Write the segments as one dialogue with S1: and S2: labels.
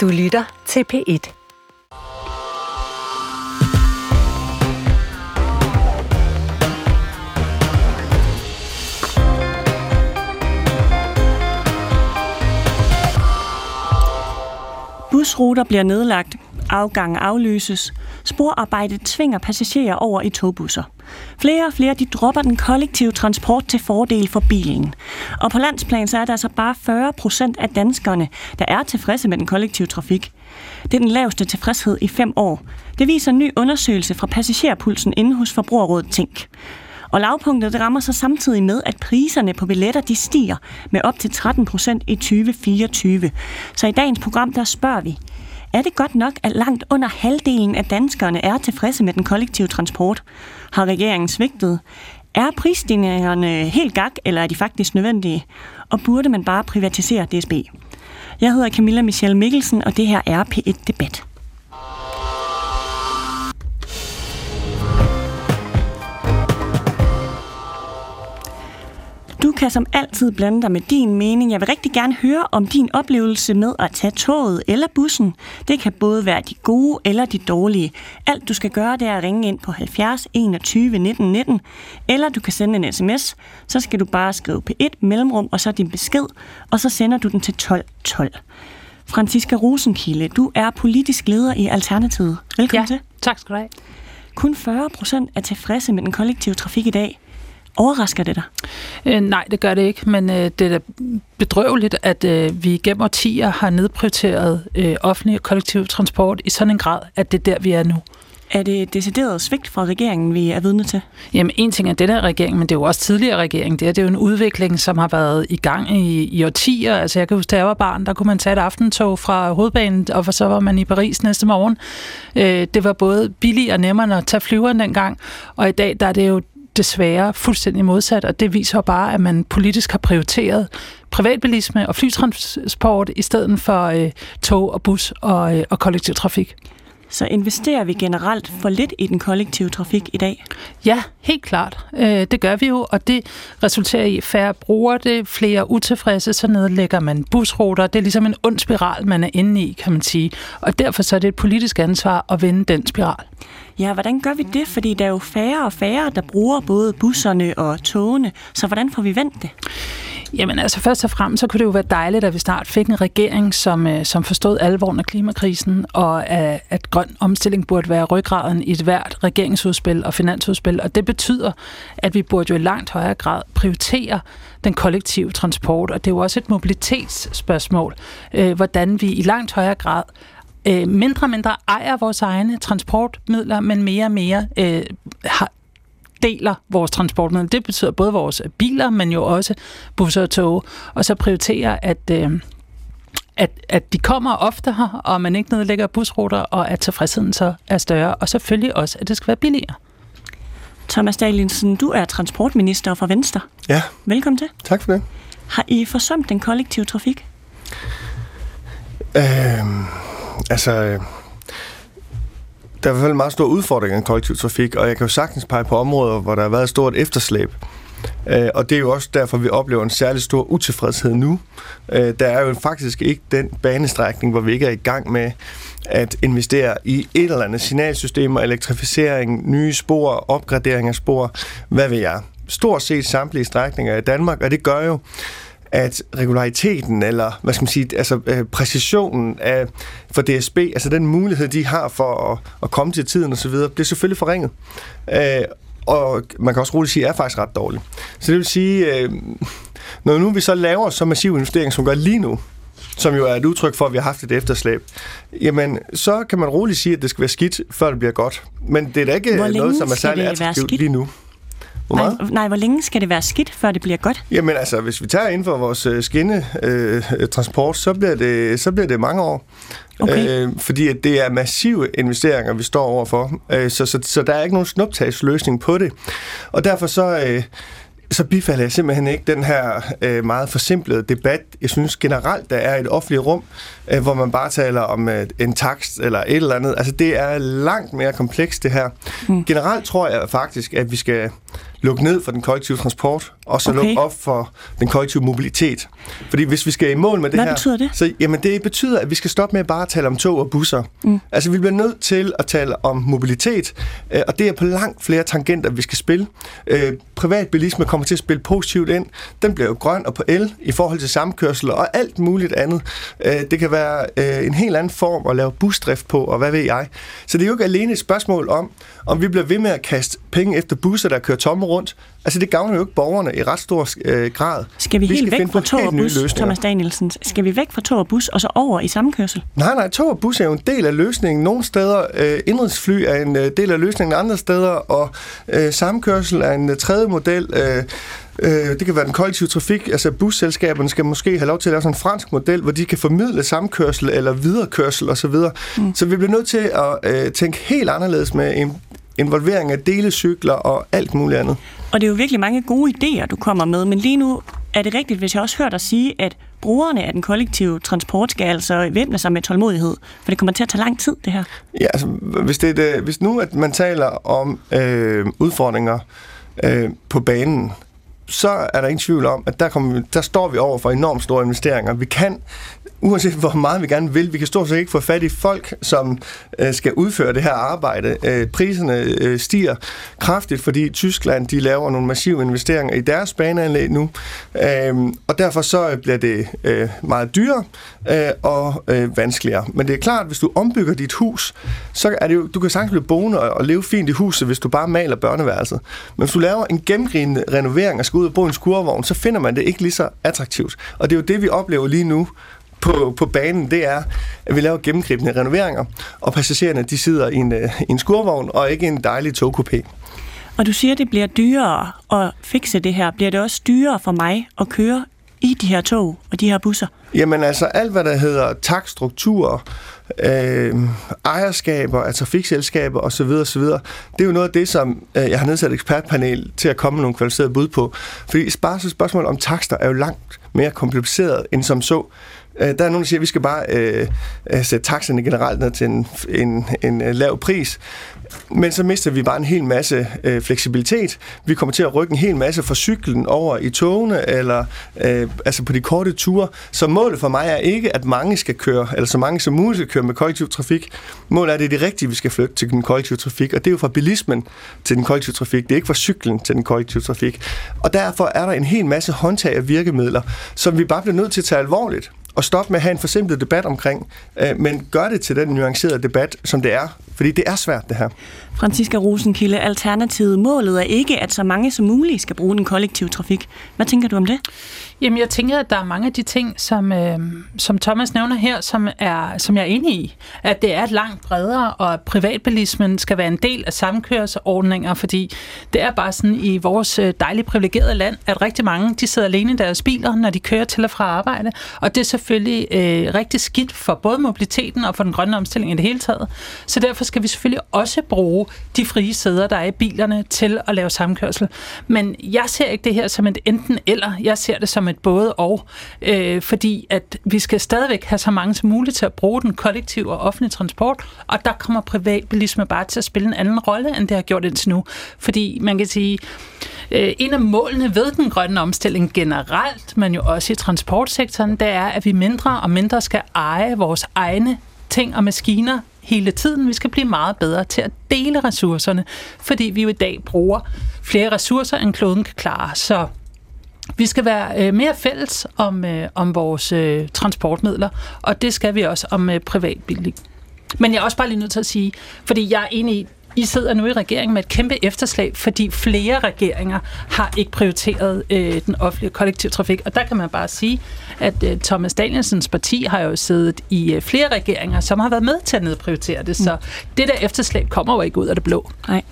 S1: Du lytter til P1.
S2: Busruter bliver nedlagt, afgange aflyses, sporarbejdet tvinger passagerer over i togbusser. Flere og flere de dropper den kollektive transport til fordel for bilen. Og på landsplan så er der altså bare 40 procent af danskerne, der er tilfredse med den kollektive trafik. Det er den laveste tilfredshed i fem år. Det viser en ny undersøgelse fra passagerpulsen inde hos Forbrugerrådet Tænk. Og lavpunktet det rammer sig samtidig med, at priserne på billetter de stiger med op til 13 procent i 2024. Så i dagens program der spørger vi, er det godt nok, at langt under halvdelen af danskerne er tilfredse med den kollektive transport? Har regeringen svigtet? Er prisstigningerne helt gak, eller er de faktisk nødvendige? Og burde man bare privatisere DSB? Jeg hedder Camilla Michelle Mikkelsen, og det her er P1 Debat. Du kan som altid blande dig med din mening. Jeg vil rigtig gerne høre om din oplevelse med at tage toget eller bussen. Det kan både være de gode eller de dårlige. Alt du skal gøre, det er at ringe ind på 70 21 19 19, eller du kan sende en sms. Så skal du bare skrive P1 mellemrum, og så din besked, og så sender du den til 12 12. Franziska Rosenkilde, du er politisk leder i Alternativet. Velkommen
S3: Ja,
S2: til.
S3: tak skal du have.
S2: Kun 40 procent er tilfredse med den kollektive trafik i dag. Overrasker det dig?
S3: Øh, nej, det gør det ikke, men øh, det er da bedrøveligt, at øh, vi gennem årtier har nedprioriteret øh, offentlig og kollektiv transport i sådan en grad, at det er der, vi er nu.
S2: Er det et decideret svigt fra regeringen, vi er vidne til?
S3: Jamen, en ting er den her regering, men det er jo også tidligere regering. Det, er, det er jo en udvikling, som har været i gang i, i årtier. Altså, jeg kan huske, da jeg var barn, der kunne man tage et aftentog fra hovedbanen, og så var man i Paris næste morgen. Øh, det var både billigere og nemmere at tage flyveren dengang, og i dag der er det jo desværre fuldstændig modsat, og det viser bare, at man politisk har prioriteret privatbilisme og flytransport i stedet for øh, tog og bus og, øh, og kollektiv trafik.
S2: Så investerer vi generelt for lidt i den kollektive trafik i dag?
S3: Ja, helt klart. Øh, det gør vi jo, og det resulterer i færre brugere det, flere utilfredse, så nedlægger man busruter. Det er ligesom en ond spiral, man er inde i, kan man sige. Og derfor så er det et politisk ansvar at vende den spiral.
S2: Ja, hvordan gør vi det? Fordi der er jo færre og færre, der bruger både busserne og togene. Så hvordan får vi vendt det?
S3: Jamen altså først og fremmest, så kunne det jo være dejligt, at vi snart fik en regering, som, øh, som forstod alvoren af klimakrisen, og at, at grøn omstilling burde være ryggraden i et hvert regeringsudspil og finansudspil. Og det betyder, at vi burde jo i langt højere grad prioritere den kollektive transport. Og det er jo også et mobilitetsspørgsmål, øh, hvordan vi i langt højere grad øh, mindre og mindre ejer vores egne transportmidler, men mere og mere øh, har, deler vores transportmidler. Det betyder både vores biler, men jo også busser og tog. Og så prioriterer, at, øh, at, at de kommer ofte her, og man ikke nedlægger busruter, og at tilfredsheden så er større. Og selvfølgelig også, at det skal være billigere.
S2: Thomas Dahlinsen, du er transportminister for Venstre.
S4: Ja,
S2: Velkommen til.
S4: tak for det.
S2: Har I forsømt den kollektive trafik?
S4: Øhm, altså, øh, der er i hvert fald en meget stor udfordring i kollektiv trafik, og jeg kan jo sagtens pege på områder, hvor der har været et stort efterslæb. Øh, og det er jo også derfor, vi oplever en særlig stor utilfredshed nu. Øh, der er jo faktisk ikke den banestrækning, hvor vi ikke er i gang med at investere i et eller andet signalsystemer, elektrificering, nye spor, opgradering af spor, hvad ved jeg. Stort set samtlige strækninger i Danmark, og det gør jo, at regulariteten, eller hvad skal man sige, altså øh, præcisionen af, for DSB, altså den mulighed, de har for at, at komme til tiden osv., bliver selvfølgelig forringet. Øh, og man kan også roligt sige, er faktisk ret dårlig. Så det vil sige, øh, når nu vi så laver så massiv investering, som vi gør lige nu, som jo er et udtryk for, at vi har haft et efterslæb, jamen, så kan man roligt sige, at det skal være skidt, før det bliver godt. Men det er da ikke
S2: Hvor
S4: noget, som er særlig attraktivt lige nu. Hvor meget?
S2: Nej, nej, hvor længe skal det være skidt, før det bliver godt?
S4: Jamen altså, hvis vi tager inden for vores øh, skinnetransport, øh, transport, så, bliver det, så bliver det mange år.
S2: Okay.
S4: Øh, fordi at det er massive investeringer, vi står overfor. Øh, så, så, så der er ikke nogen snuptagsløsning på det. Og derfor så... Øh, så bifalder jeg simpelthen ikke den her øh, meget forsimplede debat. Jeg synes generelt, der er et offentligt rum, øh, hvor man bare taler om øh, en takst eller et eller andet. Altså, det er langt mere komplekst, det her. Mm. Generelt tror jeg faktisk, at vi skal lukke ned for den kollektive transport, og så okay. lukke op for den kollektive mobilitet. Fordi hvis vi skal i mål med det
S2: Hvad
S4: her...
S2: betyder det?
S4: Så, jamen det betyder, at vi skal stoppe med bare at tale om tog og busser. Mm. Altså vi bliver nødt til at tale om mobilitet, øh, og det er på langt flere tangenter, vi skal spille. Øh, privatbilisme kommer til at spille positivt ind. Den bliver jo grøn og på el i forhold til samkørsel og alt muligt andet. Øh, det kan være øh, en helt anden form at lave busdrift på, og hvad ved jeg. Så det er jo ikke alene et spørgsmål om, om vi bliver ved med at kaste penge efter busser, der kører tomme rundt. Altså det gavner jo ikke borgerne i ret stor øh, grad.
S2: Skal vi, vi helt skal væk fra tog og bus, Thomas Danielsen? Skal vi væk fra tog og bus, og så over i samkørsel?
S4: Nej, nej, tog og bus er jo en del af løsningen. Nogle steder, øh, indrigsfly er en øh, del af løsningen andre steder, og øh, samkørsel er en øh, tredje model. Øh, Øh, det kan være den kollektive trafik, altså busselskaberne skal måske have lov til at lave sådan en fransk model, hvor de kan formidle samkørsel eller viderekørsel osv. Mm. Så vi bliver nødt til at øh, tænke helt anderledes med en involvering af delecykler og alt muligt andet.
S2: Og det er jo virkelig mange gode idéer, du kommer med, men lige nu er det rigtigt, hvis jeg også hørt dig sige, at brugerne af den kollektive transport skal altså væbne sig med tålmodighed, for det kommer til at tage lang tid, det her.
S4: Ja, altså, hvis, det, det, hvis nu at man taler om øh, udfordringer øh, på banen, så er der ingen tvivl om, at der, kommer, der står vi over for enormt store investeringer. Vi kan uanset hvor meget vi gerne vil. Vi kan stort set ikke få fat i folk, som øh, skal udføre det her arbejde. Øh, priserne øh, stiger kraftigt, fordi Tyskland de laver nogle massive investeringer i deres baneanlæg nu, øh, og derfor så øh, bliver det øh, meget dyrere øh, og øh, vanskeligere. Men det er klart, at hvis du ombygger dit hus, så er det jo, du kan sagtens blive boende og, og leve fint i huset, hvis du bare maler børneværelset. Men hvis du laver en gennemgribende renovering og skal ud og bo i en skurvogn, så finder man det ikke lige så attraktivt. Og det er jo det, vi oplever lige nu på, på banen, det er, at vi laver gennemgribende renoveringer, og passagererne de sidder i en, øh, en skurvogn og ikke en dejlig togkupé.
S2: Og du siger, at det bliver dyrere at fikse det her. Bliver det også dyrere for mig at køre i de her tog og de her busser?
S4: Jamen altså alt, hvad der hedder takstruktur, øh, ejerskaber af trafikselskaber osv. osv., det er jo noget af det, som øh, jeg har nedsat et ekspertpanel til at komme med nogle kvalificerede bud på. Fordi bare spørgsmål om takster er jo langt mere kompliceret end som så. Øh, der er nogen, der siger, at vi skal bare øh, øh sætte taxerne generelt ned til en, en, en øh, lav pris. Men så mister vi bare en hel masse øh, fleksibilitet. Vi kommer til at rykke en hel masse fra cyklen over i togene, eller øh, altså på de korte ture. Så målet for mig er ikke, at mange skal køre, eller så mange som muligt skal køre med kollektiv trafik. Målet er, at det er det rigtige, vi skal flytte til den kollektive trafik, og det er jo fra bilismen til den kollektive trafik. Det er ikke fra cyklen til den kollektive trafik. Og derfor er der en hel masse håndtag og virkemidler, som vi bare bliver nødt til at tage alvorligt og stoppe med at have en forsimplet debat omkring, øh, men gør det til den nuancerede debat, som det er. Fordi det er svært, det her.
S2: Franziska Rosenkilde, Alternativet målet er ikke, at så mange som muligt skal bruge den kollektive trafik. Hvad tænker du om det?
S3: Jamen, jeg tænker, at der er mange af de ting, som, øh, som Thomas nævner her, som, er, som jeg er enig i. At det er et langt bredere, og at privatbilismen skal være en del af samkørsordninger, fordi det er bare sådan i vores øh, dejligt dejlige privilegerede land, at rigtig mange de sidder alene i deres biler, når de kører til og fra arbejde. Og det er selvfølgelig øh, rigtig skidt for både mobiliteten og for den grønne omstilling i det hele taget. Så derfor skal vi selvfølgelig også bruge de frie sæder, der er i bilerne, til at lave samkørsel. Men jeg ser ikke det her som et enten eller. Jeg ser det som et både og, øh, fordi at vi skal stadigvæk have så mange som muligt til at bruge den kollektive og offentlige transport, og der kommer privatbilisme bare til at spille en anden rolle, end det har gjort indtil nu. Fordi man kan sige, øh, en af målene ved den grønne omstilling generelt, men jo også i transportsektoren, det er, at vi mindre og mindre skal eje vores egne ting og maskiner hele tiden. Vi skal blive meget bedre til at dele ressourcerne, fordi vi jo i dag bruger flere ressourcer, end kloden kan klare. Så vi skal være øh, mere fælles om, øh, om vores øh, transportmidler, og det skal vi også om øh, privatbil. Men jeg er også bare lige nødt til at sige, fordi jeg er enig i, i sidder nu i regeringen med et kæmpe efterslæb, fordi flere regeringer har ikke prioriteret øh, den offentlige kollektivtrafik. Og der kan man bare sige, at øh, Thomas Danielsens parti har jo siddet i øh, flere regeringer, som har været med til at nedprioritere det. Så mm. det der efterslæb kommer jo ikke ud af det blå.
S2: Nej,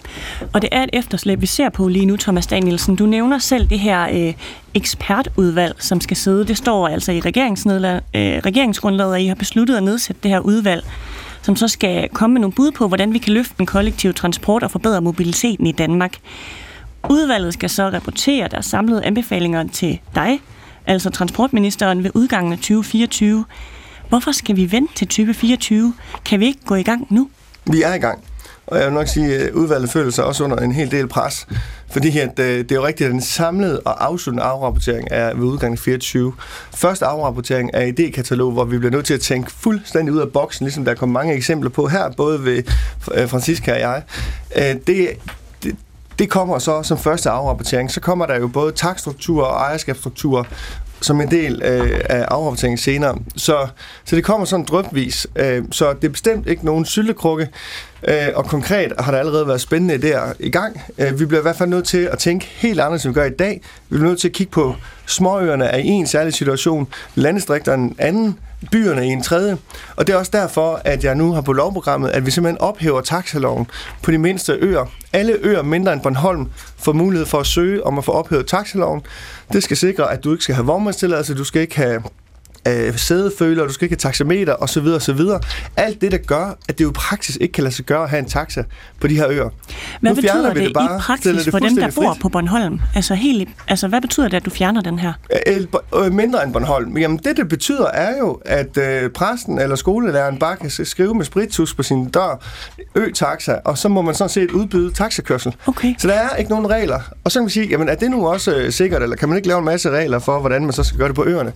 S2: og det er et efterslæb, vi ser på lige nu, Thomas Danielsen. Du nævner selv det her øh, ekspertudvalg, som skal sidde. Det står altså i øh, regeringsgrundlaget, at I har besluttet at nedsætte det her udvalg som så skal komme med nogle bud på, hvordan vi kan løfte den kollektive transport og forbedre mobiliteten i Danmark. Udvalget skal så rapportere deres samlede anbefalinger til dig, altså transportministeren, ved udgangen af 2024. Hvorfor skal vi vente til 2024? Kan vi ikke gå i gang nu?
S4: Vi er i gang og jeg vil nok sige, at udvalget føler sig også under en hel del pres, fordi at, øh, det er jo rigtigt, at den samlede og afsluttende afrapportering er ved udgangen 24. Første afrapportering er idékatalog, hvor vi bliver nødt til at tænke fuldstændig ud af boksen, ligesom der kommer mange eksempler på her, både ved øh, Francisca og jeg. Øh, det, det, det kommer så som første afrapportering. Så kommer der jo både takstruktur og ejerskabsstruktur som en del øh, af afrapporteringen senere. Så, så det kommer sådan drøbvis. Øh, så det er bestemt ikke nogen syltekrukke. Øh, og konkret har der allerede været spændende idéer i gang. Øh, vi bliver i hvert fald nødt til at tænke helt anderledes, end vi gør i dag. Vi bliver nødt til at kigge på småøerne af en særlig situation, landdistrikterne en anden, byerne i en tredje. Og det er også derfor, at jeg nu har på lovprogrammet, at vi simpelthen ophæver taxaloven på de mindste øer. Alle øer mindre end Bornholm får mulighed for at søge om at få ophævet taxaloven. Det skal sikre, at du ikke skal have vognmandstilladelse, du skal ikke have øh, sædeføler, du skal ikke have taxameter osv. osv. Alt det, der gør, at det jo i praksis ikke kan lade sig gøre at have en taxa på de her øer.
S2: Hvad nu betyder det, det bare, i praksis det for dem, der bor frit. på Bornholm? Altså, helt, altså, hvad betyder det, at du fjerner den her?
S4: Øh, mindre end Bornholm. Jamen, det, det betyder, er jo, at øh, præsten eller skolelæreren bare kan skrive med spritus på sin dør, ø-taxa, og så må man sådan set udbyde taxakørsel.
S2: Okay.
S4: Så der er ikke nogen regler. Og så kan man sige, jamen, er det nu også øh, sikkert, eller kan man ikke lave en masse regler for, hvordan man så skal gøre det på øerne?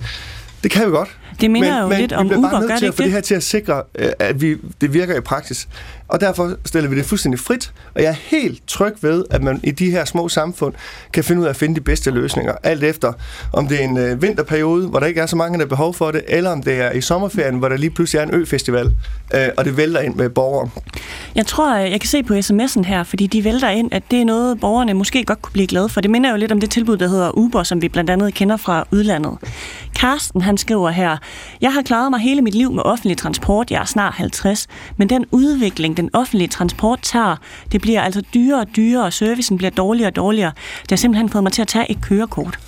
S4: Det kan vi godt.
S2: Det minder men, jo men lidt om Uber,
S4: gør det
S2: ikke
S4: til at få det her til at sikre, øh, at vi, det virker i praksis. Og derfor stiller vi det fuldstændig frit, og jeg er helt tryg ved, at man i de her små samfund kan finde ud af at finde de bedste løsninger, alt efter om det er en øh, vinterperiode, hvor der ikke er så mange, der behov for det, eller om det er i sommerferien, hvor der lige pludselig er en øfestival, øh, og det vælter ind med borgere.
S2: Jeg tror, jeg kan se på sms'en her, fordi de vælter ind, at det er noget, borgerne måske godt kunne blive glade for. Det minder jo lidt om det tilbud, der hedder Uber, som vi blandt andet kender fra udlandet. Karsten, han skriver her, jeg har klaret mig hele mit liv med offentlig transport, jeg er snart 50, men den udvikling, den offentlige transport tager, det bliver altså dyrere og dyrere, og servicen bliver dårligere og dårligere. Det har simpelthen fået mig til at tage et kørekort.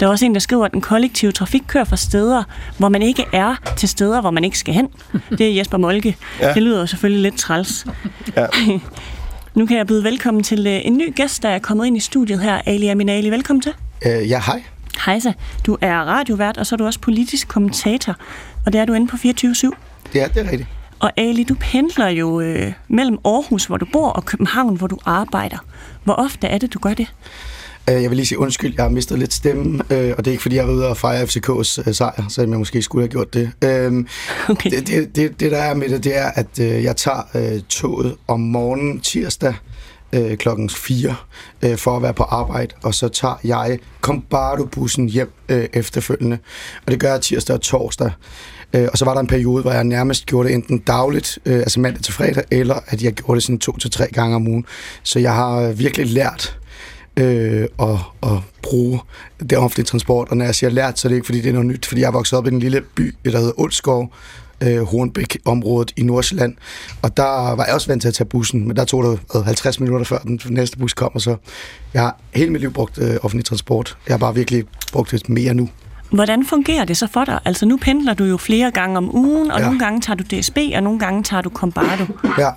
S2: Der er også en, der skriver, at den kollektive trafik kører fra steder, hvor man ikke er, til steder, hvor man ikke skal hen. Det er Jesper Molke. Ja. Det lyder jo selvfølgelig lidt træls. Ja. nu kan jeg byde velkommen til øh, en ny gæst, der er kommet ind i studiet her. Ali Aminali, velkommen til.
S1: Uh, ja, hej.
S2: Hejsa. Du er radiovært, og så er du også politisk kommentator. Og det er du inde på 24-7.
S1: Ja, det er rigtigt.
S2: Og Ali, du pendler jo øh, mellem Aarhus, hvor du bor, og København, hvor du arbejder. Hvor ofte er det, du gør det?
S1: Øh, jeg vil lige sige undskyld, jeg har mistet lidt stemme, øh, og det er ikke fordi, jeg var ude og fejre FCK's sejr, så jeg måske skulle have gjort det. Øhm, okay. det, det, det. Det, der er med det, det er, at jeg tager toget om morgenen tirsdag Øh, klokken 4 øh, for at være på arbejde, og så tager jeg Combardo-bussen hjem øh, efterfølgende. Og det gør jeg tirsdag og torsdag. Øh, og så var der en periode, hvor jeg nærmest gjorde det enten dagligt, øh, altså mandag til fredag, eller at jeg gjorde det sådan to til tre gange om ugen. Så jeg har virkelig lært øh, at, at bruge det offentlige transport. Og når jeg siger lært, så er det ikke, fordi det er noget nyt, fordi jeg er vokset op i en lille by, der hedder Ulskov, øh, Hornbæk-området i Nordsjælland. Og der var jeg også vant til at tage bussen, men der tog det 50 minutter før den næste bus kom, og så jeg har hele mit liv brugt øh, offentlig transport. Jeg har bare virkelig brugt det mere nu.
S2: Hvordan fungerer det så for dig? Altså nu pendler du jo flere gange om ugen, og ja. nogle gange tager du DSB, og nogle gange tager du Combardo.
S1: Ja,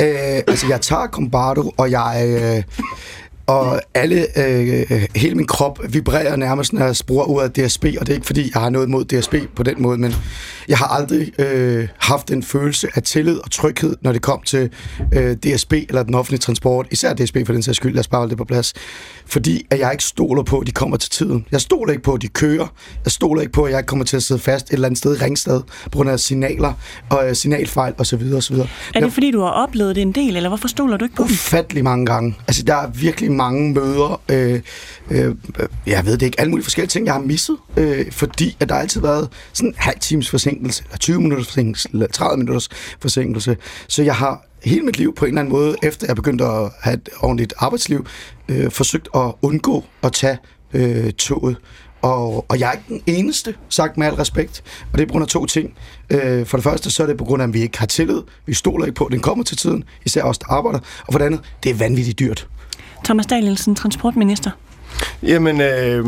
S1: øh, altså jeg tager Combardo, og jeg... Øh, og alle, øh, hele min krop vibrerer nærmest, når jeg bruger ordet DSB, og det er ikke fordi, jeg har noget mod DSB på den måde, men jeg har aldrig øh, haft en følelse af tillid og tryghed, når det kom til øh, DSB eller den offentlige transport, især DSB for den sags skyld, lad os bare holde det på plads, fordi at jeg ikke stoler på, at de kommer til tiden. Jeg stoler ikke på, at de kører. Jeg stoler ikke på, at jeg kommer til at sidde fast et eller andet sted i Ringsted på grund af signaler og øh, signalfejl osv. osv.
S2: Er det fordi, du har oplevet det en del, eller hvorfor stoler du ikke på
S1: Ufattelig mange gange. Altså, der er virkelig mange møder. Øh, øh, jeg ved det ikke, alle mulige forskellige ting, jeg har misset, øh, fordi at der altid har været sådan en halv times forsinkelse, eller 20 minutters forsinkelse, eller 30 minutters forsinkelse. Så jeg har hele mit liv på en eller anden måde, efter jeg begyndte at have et ordentligt arbejdsliv, øh, forsøgt at undgå at tage øh, toget. Og, og jeg er ikke den eneste, sagt med al respekt. Og det er på grund af to ting. Øh, for det første, så er det på grund af, at vi ikke har tillid. Vi stoler ikke på, at den kommer til tiden. Især os, der arbejder. Og for det andet, det er vanvittigt dyrt.
S2: Thomas Danielsen, transportminister.
S4: Jamen, øh,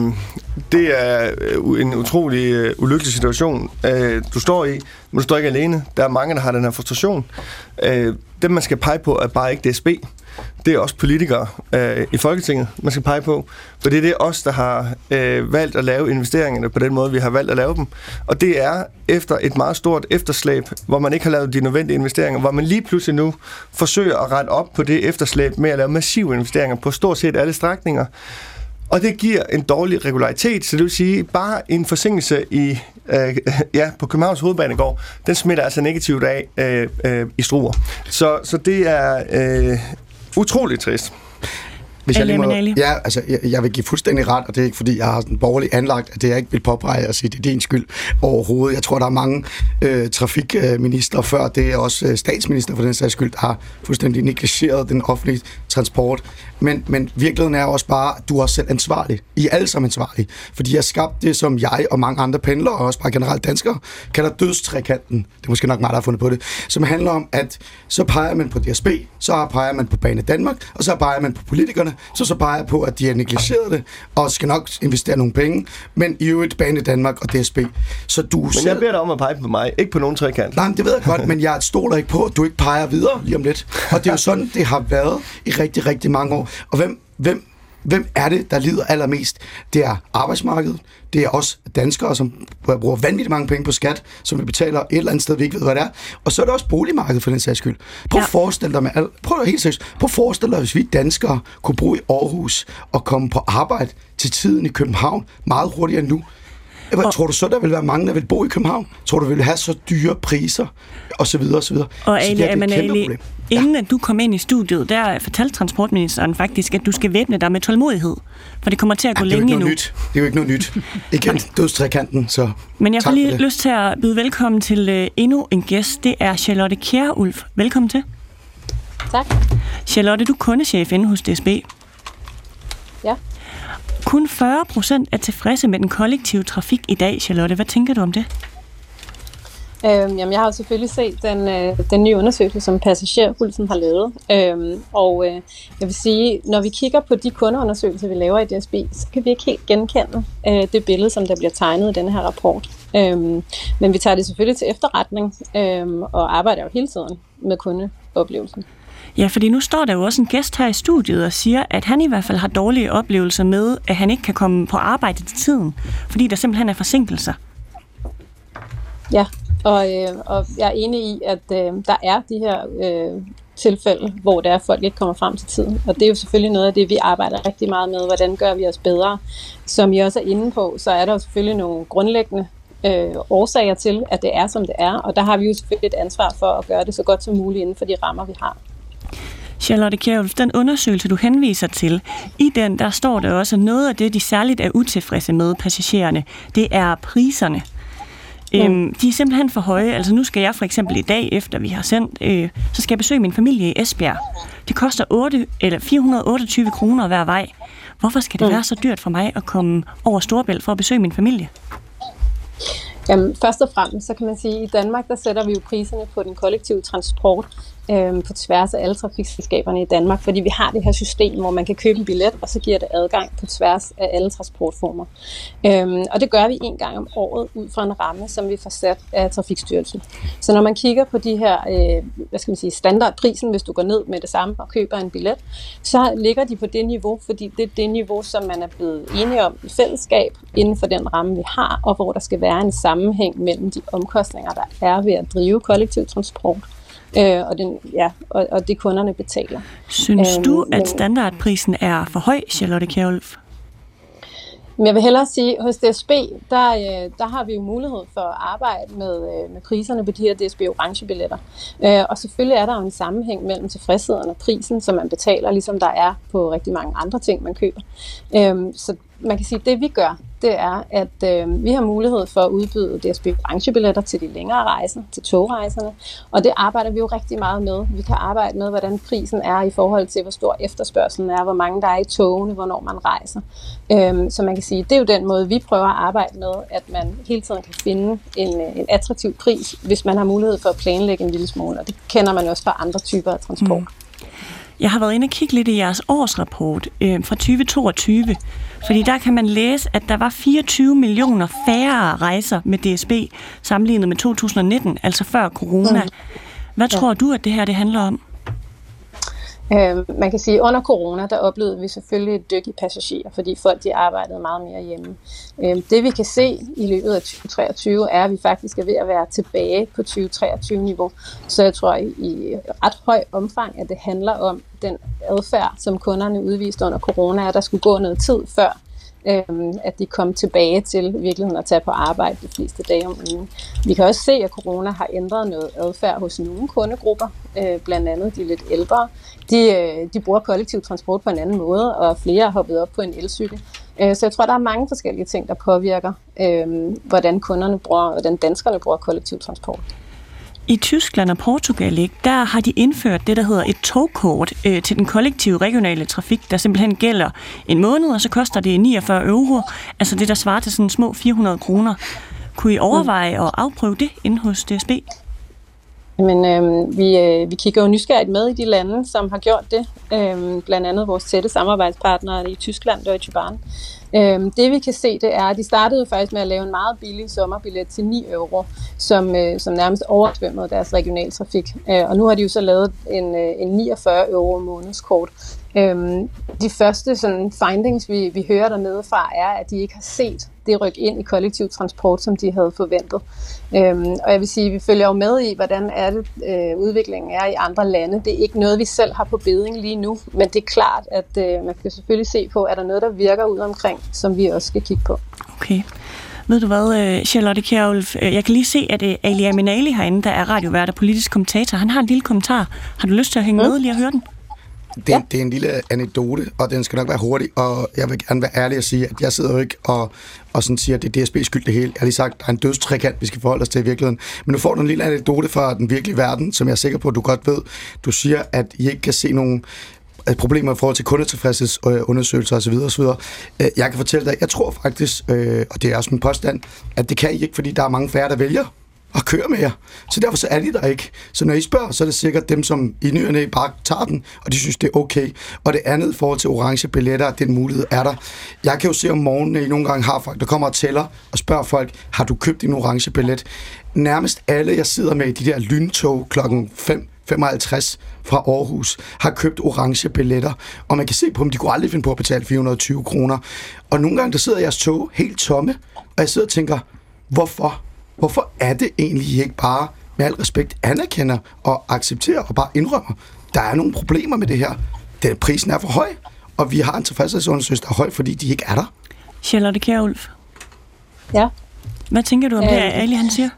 S4: det er øh, en utrolig øh, ulykkelig situation, øh, du står i, men du står ikke alene. Der er mange, der har den her frustration. Øh, dem, man skal pege på, er bare ikke DSB det er også politikere øh, i Folketinget, man skal pege på. For det er det os, der har øh, valgt at lave investeringerne på den måde, vi har valgt at lave dem. Og det er efter et meget stort efterslæb, hvor man ikke har lavet de nødvendige investeringer, hvor man lige pludselig nu forsøger at rette op på det efterslæb med at lave massive investeringer på stort set alle strækninger. Og det giver en dårlig regularitet, så det vil sige, bare en forsinkelse i, øh, ja, på Københavns Hovedbanegård, den smitter altså negativt af øh, øh, i Struer. Så, så det er øh, utroligt trist.
S1: Hvis jeg, lige må, ja, altså, jeg, jeg vil give fuldstændig ret, og det er ikke fordi, jeg har sådan borgerlig anlagt, at det jeg ikke vil påpege og sige, det er din skyld overhovedet. Jeg tror, der er mange øh, trafikminister før, det er også øh, statsminister for den sags skyld, der har fuldstændig negligeret den offentlige transport. Men, men virkeligheden er også bare, at du er selv ansvarlig. I er alle sammen ansvarlige. Fordi jeg har skabt det, som jeg og mange andre pendlere, og også bare generelt danskere, kalder dødstrekanten. Det er måske nok mig, der har fundet på det. Som handler om, at så peger man på DSB, så peger man på Bane Danmark, og så peger man på politikerne, så så peger på, at de har negligeret det, og skal nok investere nogle penge, men i øvrigt Bane Danmark og DSB. Så du
S4: men jeg beder dig om at pege på mig, ikke på nogen trekant.
S1: Nej, det ved jeg godt, men jeg stoler ikke på, at du ikke peger videre lige om lidt. Og det er jo sådan, det har været i rigtig, rigtig mange år. Og hvem, hvem, hvem er det, der lider allermest? Det er arbejdsmarkedet. Det er også danskere, som bruger vanvittigt mange penge på skat, som vi betaler et eller andet sted, vi ikke ved, hvad det er. Og så er det også boligmarkedet for den sags skyld. Prøv at ja. forestille dig med al... Prøv at helt seriøst. Prøv at forestille dig, hvis vi danskere kunne bo i Aarhus og komme på arbejde til tiden i København meget hurtigere nu. Hvad, og, tror du så, der vil være mange, der vil bo i København? Tror du, vil have så dyre priser? Og så videre, og så videre.
S2: Og Ali, er man Ali, inden at du kom ind i studiet, der fortalte transportministeren faktisk, at du skal væbne dig med tålmodighed. For det kommer til at gå ja, længe nu.
S1: Nyt. Det er jo ikke noget nyt. Igen, dødstrekanten, så
S2: Men jeg får lige lyst til at byde velkommen til uh, endnu en gæst. Det er Charlotte Kjærulf. Velkommen til.
S5: Tak.
S2: Charlotte, du er kundechef inde hos DSB. Kun 40 procent er tilfredse med den kollektive trafik i dag, Charlotte. Hvad tænker du om det?
S5: Øhm, jamen, jeg har jo selvfølgelig set den, øh, den nye undersøgelse, som Passagerpulsen har lavet. Øhm, og øh, jeg vil sige, når vi kigger på de kundeundersøgelser, vi laver i DSB, så kan vi ikke helt genkende øh, det billede, som der bliver tegnet i denne her rapport. Øhm, men vi tager det selvfølgelig til efterretning øhm, og arbejder jo hele tiden med kundeoplevelsen.
S2: Ja, fordi nu står der jo også en gæst her i studiet og siger, at han i hvert fald har dårlige oplevelser med, at han ikke kan komme på arbejde til tiden, fordi der simpelthen er forsinkelser.
S5: Ja, og, øh, og jeg er enig i, at øh, der er de her øh, tilfælde, hvor der er, at folk ikke kommer frem til tiden. Og det er jo selvfølgelig noget af det, vi arbejder rigtig meget med. Hvordan gør vi os bedre? Som I også er inde på, så er der jo selvfølgelig nogle grundlæggende øh, årsager til, at det er, som det er. Og der har vi jo selvfølgelig et ansvar for at gøre det så godt som muligt inden for de rammer, vi har.
S2: Charlotte Kjærulf, den undersøgelse, du henviser til, i den der står der også, at noget af det, de særligt er utilfredse med passagererne, det er priserne. Ja. Øhm, de er simpelthen for høje. Altså nu skal jeg for eksempel i dag, efter vi har sendt, øh, så skal jeg besøge min familie i Esbjerg. Det koster 8, eller 428 kroner hver vej. Hvorfor skal det være så dyrt for mig at komme over Storebælt for at besøge min familie?
S5: Jamen, først og fremmest, så kan man sige, at i Danmark, der sætter vi jo priserne på den kollektive transport øh, på tværs af alle trafikselskaberne i Danmark, fordi vi har det her system, hvor man kan købe en billet, og så giver det adgang på tværs af alle transportformer. Øh, og det gør vi en gang om året ud fra en ramme, som vi får sat af Trafikstyrelsen. Så når man kigger på de her, øh, hvad skal man sige, standardprisen, hvis du går ned med det samme og køber en billet, så ligger de på det niveau, fordi det er det niveau, som man er blevet enige om i fællesskab inden for den ramme, vi har, og hvor der skal være en sammenhæng mellem de omkostninger, der er ved at drive kollektiv transport øh, og, den, ja, og, og det kunderne betaler.
S2: Synes øhm, du, at standardprisen er for høj, Charlotte Kjærulf?
S5: Men jeg vil hellere sige, at hos DSB, der, øh, der har vi jo mulighed for at arbejde med, øh, med priserne på de her DSB orange billetter. Øh, og selvfølgelig er der jo en sammenhæng mellem tilfredsheden og prisen, som man betaler, ligesom der er på rigtig mange andre ting, man køber. Så man kan sige, at det vi gør, det er, at øh, vi har mulighed for at udbyde DSB branchebilletter til de længere rejser, til togrejserne, og det arbejder vi jo rigtig meget med. Vi kan arbejde med, hvordan prisen er i forhold til, hvor stor efterspørgselen er, hvor mange der er i togene, hvornår man rejser. Øh, så man kan sige, det er jo den måde, vi prøver at arbejde med, at man hele tiden kan finde en, øh, en attraktiv pris, hvis man har mulighed for at planlægge en lille smule, og det kender man også fra andre typer af transport. Mm.
S2: Jeg har været inde og kigge lidt i jeres årsrapport øh, fra 2022, fordi der kan man læse, at der var 24 millioner færre rejser med DSB sammenlignet med 2019, altså før corona. Mm. Hvad tror du, at det her det handler om?
S5: Øh, man kan sige, at under corona, der oplevede vi selvfølgelig et dyk i passagerer, fordi folk de arbejdede meget mere hjemme. Øh, det vi kan se i løbet af 2023, er, at vi faktisk er ved at være tilbage på 2023-niveau. Så jeg tror i, i ret høj omfang, at det handler om den adfærd, som kunderne udviste under corona, at der skulle gå noget tid før, øh, at de kom tilbage til virkeligheden at tage på arbejde de fleste dage om ugen. Vi kan også se, at corona har ændret noget adfærd hos nogle kundegrupper, øh, blandt andet de lidt ældre. De, øh, de bruger kollektiv transport på en anden måde, og flere har hoppet op på en elcykel. Øh, så jeg tror, der er mange forskellige ting, der påvirker, øh, hvordan kunderne bruger, hvordan danskerne bruger kollektiv transport.
S2: I Tyskland og Portugal, ikke, der har de indført det, der hedder et togkort øh, til den kollektive regionale trafik, der simpelthen gælder en måned, og så koster det 49 euro, altså det, der svarer til sådan små 400 kroner. Kunne I overveje at afprøve det inde hos DSB?
S5: Men øh, vi, øh, vi kigger jo nysgerrigt med i de lande, som har gjort det. Øh, blandt andet vores tætte samarbejdspartnere i Tyskland, Deutsche Bahn. Øhm, det vi kan se, det er, at de startede faktisk med at lave en meget billig sommerbillet til 9 euro, som, øh, som nærmest oversvømmede deres regionaltrafik. Øh, og nu har de jo så lavet en, øh, en 49 euro månedskort. Øhm, de første sådan, findings, vi, vi hører dernede fra, er, at de ikke har set det ryk ind i kollektiv transport, som de havde forventet. Øhm, og jeg vil sige, at vi følger jo med i, hvordan er det, øh, udviklingen er i andre lande. Det er ikke noget, vi selv har på beding lige nu, men det er klart, at øh, man skal selvfølgelig se på, er der noget, der virker ud omkring, som vi også skal kigge på.
S2: Okay. Ved du hvad, øh, Charlotte Kjærulf, øh, jeg kan lige se, at øh, Ali Aminali herinde, der er radiovært og politisk kommentator, han har en lille kommentar. Har du lyst til at hænge mm. med lige at høre den?
S1: Det, ja. det er en lille anekdote, og den skal nok være hurtig, og jeg vil gerne være ærlig og sige, at jeg sidder jo ikke og, og sådan siger, at det er DSB's skyld det hele. Jeg har lige sagt, at der er en dødstrækant, vi skal forholde os til i virkeligheden. Men nu får du en lille anekdote fra den virkelige verden, som jeg er sikker på, at du godt ved. Du siger, at I ikke kan se nogen øh, problemer i forhold til kundetilfredshedsundersøgelser osv. osv. Øh, jeg kan fortælle dig, jeg tror faktisk, øh, og det er også min påstand, at det kan I ikke, fordi der er mange færre, der vælger at køre med jer. Så derfor så er de der ikke. Så når I spørger, så er det sikkert dem, som i nyerne bare tager den, og de synes, det er okay. Og det andet i forhold til orange billetter, den mulighed er der. Jeg kan jo se om morgenen, at I nogle gange har folk, der kommer og tæller og spørger folk, har du købt din orange billet? Nærmest alle, jeg sidder med i de der lyntog klokken 5, 55 fra Aarhus, har købt orange billetter, og man kan se på dem, de kunne aldrig finde på at betale 420 kroner. Og nogle gange, der sidder jeres tog helt tomme, og jeg sidder og tænker, hvorfor? Hvorfor er det egentlig ikke bare, med al respekt, anerkender og accepterer og bare indrømmer, der er nogle problemer med det her. Den prisen er for høj, og vi har en tilfredshedsundersøgelse, der er høj, fordi de ikke er der.
S2: Charlotte Kjærulf.
S5: Ja.
S2: Hvad tænker du om øh, det, Ali han siger?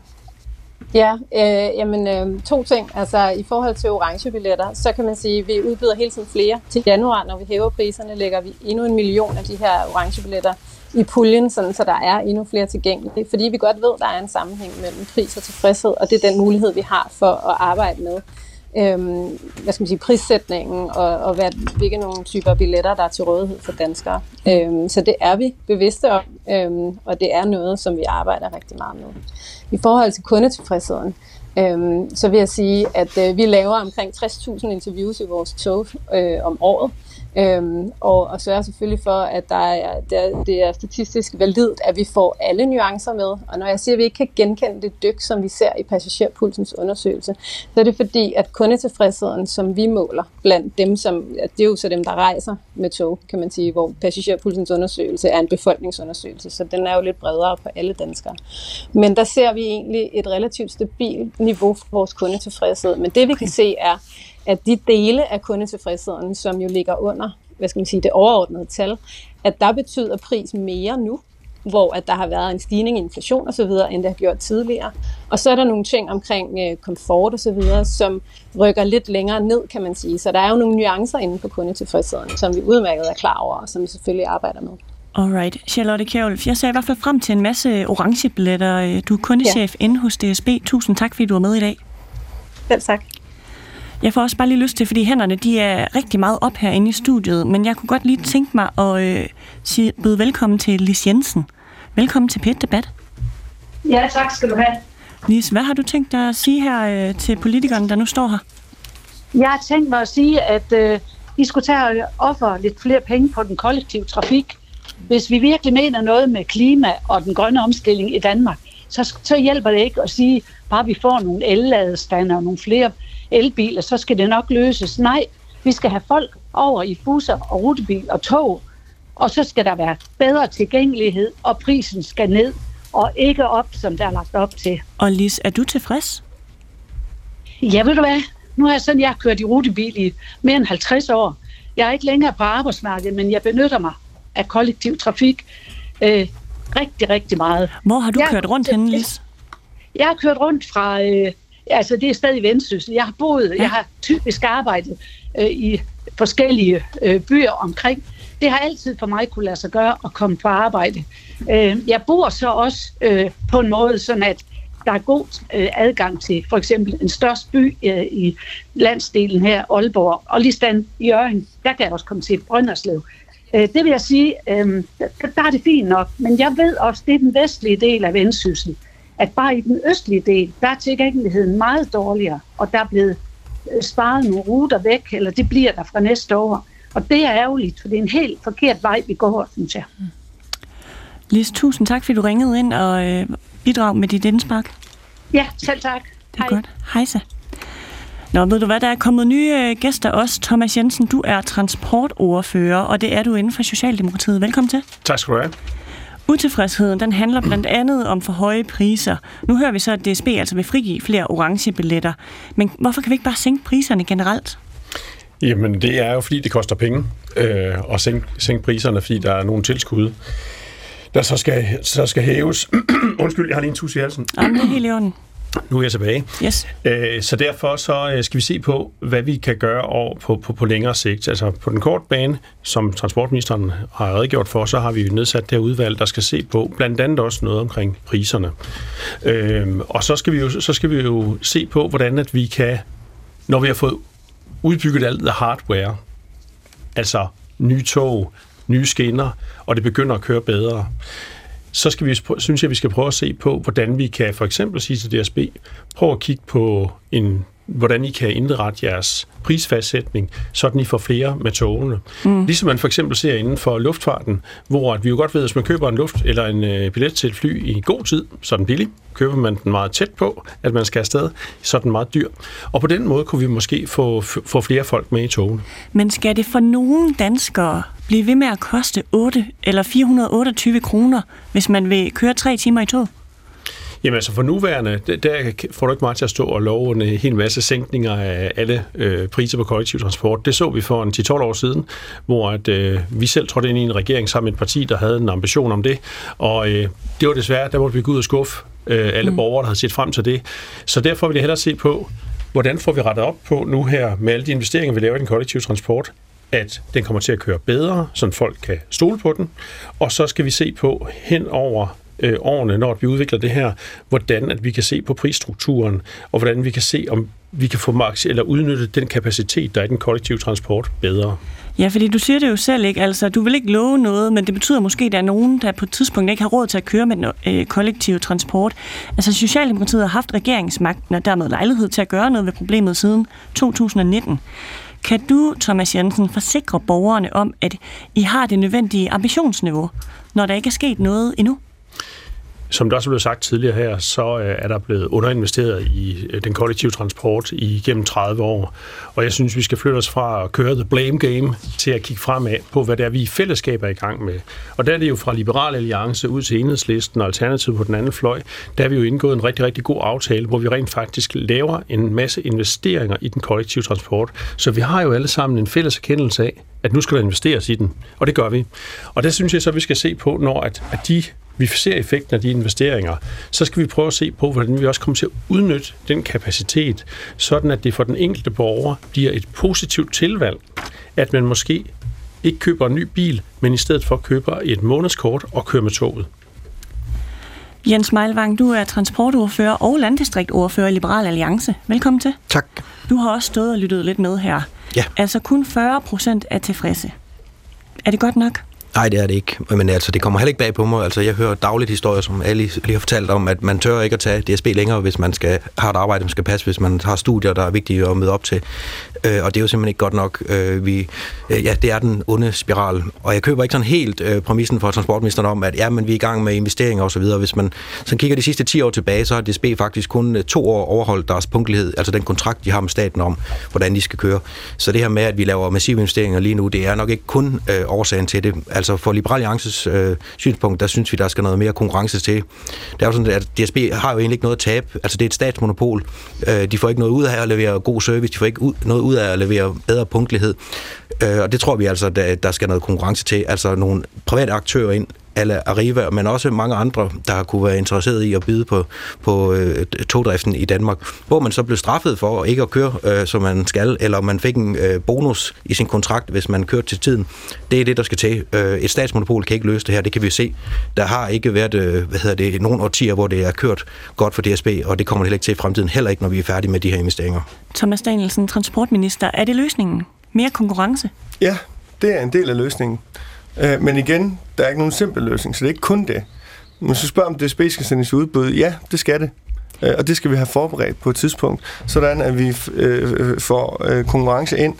S5: Ja, øh, jamen øh, to ting. Altså i forhold til orange billetter, så kan man sige, at vi udbyder hele tiden flere. Til januar, når vi hæver priserne, lægger vi endnu en million af de her orange billetter i puljen, sådan, så der er endnu flere tilgængelige. Fordi vi godt ved, at der er en sammenhæng mellem pris og tilfredshed, og det er den mulighed, vi har for at arbejde med øhm, hvad skal man sige, prissætningen og, og hvad, hvilke nogle typer billetter, der er til rådighed for danskere. Øhm, så det er vi bevidste om, øhm, og det er noget, som vi arbejder rigtig meget med. I forhold til kundetilfredsheden, øhm, så vil jeg sige, at øh, vi laver omkring 60.000 interviews i vores tog øh, om året, Øhm, og, og sørger selvfølgelig for, at der er, der, det er statistisk validt, at vi får alle nuancer med. Og når jeg siger, at vi ikke kan genkende det dyk, som vi ser i passagerpulsens undersøgelse, så er det fordi, at kundetilfredsheden, som vi måler blandt dem, som, det er jo så dem, der rejser med tog, kan man sige, hvor passagerpulsens undersøgelse er en befolkningsundersøgelse, så den er jo lidt bredere på alle danskere. Men der ser vi egentlig et relativt stabilt niveau for vores kundetilfredshed. Men det vi kan se er, at de dele af kundetilfredsheden, som jo ligger under hvad skal man sige, det overordnede tal, at der betyder pris mere nu, hvor at der har været en stigning i inflation osv., end det har gjort tidligere. Og så er der nogle ting omkring øh, komfort osv., som rykker lidt længere ned, kan man sige. Så der er jo nogle nuancer inden for kundetilfredsheden, som vi udmærket er klar over, og som vi selvfølgelig arbejder med.
S2: Alright. Charlotte Kjærulf, jeg ser i hvert fald frem til en masse orange billetter. Du er kundechef ja. inde hos DSB. Tusind tak, fordi du var med i dag.
S5: Selv tak.
S2: Jeg får også bare lige lyst til, fordi hænderne de er rigtig meget op herinde i studiet, men jeg kunne godt lige tænke mig at øh, sige, byde velkommen til Lis Jensen. Velkommen til Pet Debat.
S6: Ja, tak skal du have.
S2: Lis, hvad har du tænkt dig at sige her øh, til politikerne, der nu står her?
S6: Jeg har tænkt mig at sige, at øh, I skulle tage og ofre lidt flere penge på den kollektive trafik. Hvis vi virkelig mener noget med klima og den grønne omstilling i Danmark, så, så hjælper det ikke at sige, bare vi får nogle elladestander og nogle flere elbiler, så skal det nok løses. Nej, vi skal have folk over i busser og rutebil og tog, og så skal der være bedre tilgængelighed, og prisen skal ned, og ikke op, som der er lagt op til.
S2: Og Lis, er du tilfreds?
S6: Ja, ved du hvad? Nu har jeg sådan, jeg har kørt i rutebil i mere end 50 år. Jeg er ikke længere på arbejdsmarkedet, men jeg benytter mig af kollektiv trafik øh, rigtig, rigtig meget.
S2: Hvor har du jeg, kørt rundt henne, Lis?
S6: Jeg har kørt rundt fra, øh, altså det er stadig Vendsyssel. Jeg har boet, ja. jeg har typisk arbejdet øh, i forskellige øh, byer omkring. Det har altid for mig kunne lade sig gøre at komme på arbejde. Øh, jeg bor så også øh, på en måde, sådan at der er god øh, adgang til for eksempel en størst by øh, i landsdelen her, Aalborg, og lige stand i Jørgen, der kan jeg også komme til Brønderslev. Øh, det vil jeg sige, øh, der, der er det fint nok, men jeg ved også, det er den vestlige del af Vendsyssel, at bare i den østlige del, der er tilgængeligheden meget dårligere, og der er blevet øh, sparet nogle ruter væk, eller det bliver der fra næste år. Og det er ærgerligt, for det er en helt forkert vej, vi går, synes jeg.
S2: Lis, tusind tak, fordi du ringede ind og øh, bidrag med dit indspark.
S6: Ja, selv tak.
S2: Det er Hej. godt. Hej så. Nå, ved du hvad, der er kommet nye øh, gæster også. Thomas Jensen, du er transportordfører, og det er du inden for Socialdemokratiet. Velkommen til.
S7: Tak skal du have.
S2: Utilfredsheden den handler blandt andet om for høje priser. Nu hører vi så, at DSB altså vil frigive flere orange billetter. Men hvorfor kan vi ikke bare sænke priserne generelt?
S7: Jamen, det er jo, fordi det koster penge øh, at sænke, sænke priserne, fordi der er nogle tilskud, der så skal, så skal hæves. Undskyld, jeg har lige en tus i halsen.
S2: Jamen, det er helt i orden.
S7: Nu er jeg tilbage.
S2: Yes.
S7: Øh, så derfor så øh, skal vi se på, hvad vi kan gøre over på, på, på længere sigt. Altså på den korte bane, som transportministeren har redegjort for, så har vi nedsat det udvalg, der skal se på blandt andet også noget omkring priserne. Øh, og så skal, vi jo, så skal vi jo se på, hvordan at vi kan, når vi har fået udbygget alt the hardware, altså nye tog, nye skinner, og det begynder at køre bedre, så skal vi, synes jeg, vi skal prøve at se på, hvordan vi kan for eksempel sige til DSB, prøv at kigge på en hvordan I kan indrette jeres prisfastsætning, så I får flere med togene. Mm. Ligesom man for eksempel ser inden for luftfarten, hvor at vi jo godt ved, at hvis man køber en luft eller en øh, billet til et fly i god tid, så er den billig. Køber man den meget tæt på, at man skal afsted, så er den meget dyr. Og på den måde kunne vi måske få, få flere folk med i togene.
S2: Men skal det for nogle danskere blive ved med at koste 8 eller 428 kroner, hvis man vil køre tre timer i tog?
S7: Jamen altså for nuværende, der får du ikke meget til at stå og love en hel masse sænkninger af alle øh, priser på kollektiv transport. Det så vi for en 10-12 år siden, hvor at, øh, vi selv trådte ind i en regering sammen med et parti, der havde en ambition om det. Og øh, det var desværre, der måtte vi gå ud og skuffe øh, alle mm. borgere, der havde set frem til det. Så derfor vil jeg hellere se på, hvordan får vi rettet op på nu her med alle de investeringer, vi laver i den kollektive transport, at den kommer til at køre bedre, så folk kan stole på den. Og så skal vi se på hen over øh, årene, når vi udvikler det her, hvordan at vi kan se på prisstrukturen, og hvordan vi kan se, om vi kan få max eller udnytte den kapacitet, der er i den kollektive transport bedre.
S2: Ja, fordi du siger det jo selv ikke, altså du vil ikke love noget, men det betyder måske, at der er nogen, der på et tidspunkt ikke har råd til at køre med den øh, kollektive transport. Altså Socialdemokratiet har haft regeringsmagten og dermed lejlighed til at gøre noget ved problemet siden 2019. Kan du, Thomas Jensen, forsikre borgerne om, at I har det nødvendige ambitionsniveau, når der ikke er sket noget endnu?
S7: Som det også blev sagt tidligere her, så øh, er der blevet underinvesteret i øh, den kollektive transport i gennem 30 år. Og jeg synes, vi skal flytte os fra at køre the blame game til at kigge fremad på, hvad det er, vi i fællesskab er i gang med. Og der er det jo fra Liberal Alliance ud til Enhedslisten og Alternativet på den anden fløj, der har vi jo indgået en rigtig, rigtig god aftale, hvor vi rent faktisk laver en masse investeringer i den kollektive transport. Så vi har jo alle sammen en fælles erkendelse af, at nu skal der investeres i den. Og det gør vi. Og det synes jeg så, vi skal se på, når at, at de vi ser effekten af de investeringer, så skal vi prøve at se på, hvordan vi også kommer til at udnytte den kapacitet, sådan at det for den enkelte borger bliver et positivt tilvalg, at man måske ikke køber en ny bil, men i stedet for køber et månedskort og kører med toget.
S2: Jens Meilvang, du er transportordfører og landdistriktordfører i Liberal Alliance. Velkommen til.
S1: Tak.
S2: Du har også stået og lyttet lidt med her.
S1: Ja.
S2: Altså kun 40 procent er tilfredse. Er det godt nok?
S8: Nej, det er det ikke. Men altså, det kommer heller ikke bag på mig. Altså, jeg hører dagligt historier, som alle lige har fortalt om, at man tør ikke at tage DSB længere, hvis man skal have et arbejde, man skal passe, hvis man har studier, der er vigtige at møde op til. Øh, og det er jo simpelthen ikke godt nok. Øh, vi, øh, ja, det er den onde spiral. Og jeg køber ikke sådan helt øh, præmissen for transportministeren om, at ja, men vi er i gang med investeringer osv. Hvis man så kigger de sidste 10 år tilbage, så har DSB faktisk kun øh, to år overholdt deres punktlighed, altså den kontrakt, de har med staten om, hvordan de skal køre. Så det her med, at vi laver massive investeringer lige nu, det er nok ikke kun øh, årsagen til det. Altså Altså, for Liberal Alliances øh, synspunkt, der synes vi, der skal noget mere konkurrence til. Det er jo sådan, at DSB har jo egentlig ikke noget at tabe. Altså det er et statsmonopol. Øh, de får ikke noget ud af at levere god service, de får ikke ud, noget ud af at levere bedre punktlighed. Øh, og det tror vi altså, der, der skal noget konkurrence til. Altså nogle private aktører ind, eller Arriva, men også mange andre, der kunne være interesseret i at byde på, på øh, togdriften i Danmark, hvor man så blev straffet for ikke at køre, øh, som man skal, eller man fik en øh, bonus i sin kontrakt, hvis man kørte til tiden. Det er det, der skal til. Øh, et statsmonopol kan ikke løse det her, det kan vi se. Der har ikke været øh, hvad hedder det, nogle årtier, hvor det er kørt godt for DSB, og det kommer det heller ikke til i fremtiden, heller ikke, når vi er færdige med de her investeringer.
S2: Thomas Danielsen, transportminister, er det løsningen? Mere konkurrence?
S4: Ja, det er en del af løsningen. Øh, men igen, der er ikke nogen simpel løsning, så det er ikke kun det. Men så spørger om DSB skal sendes i udbud. Ja, det skal det. Øh, og det skal vi have forberedt på et tidspunkt, sådan at vi øh, øh, får øh, konkurrence ind.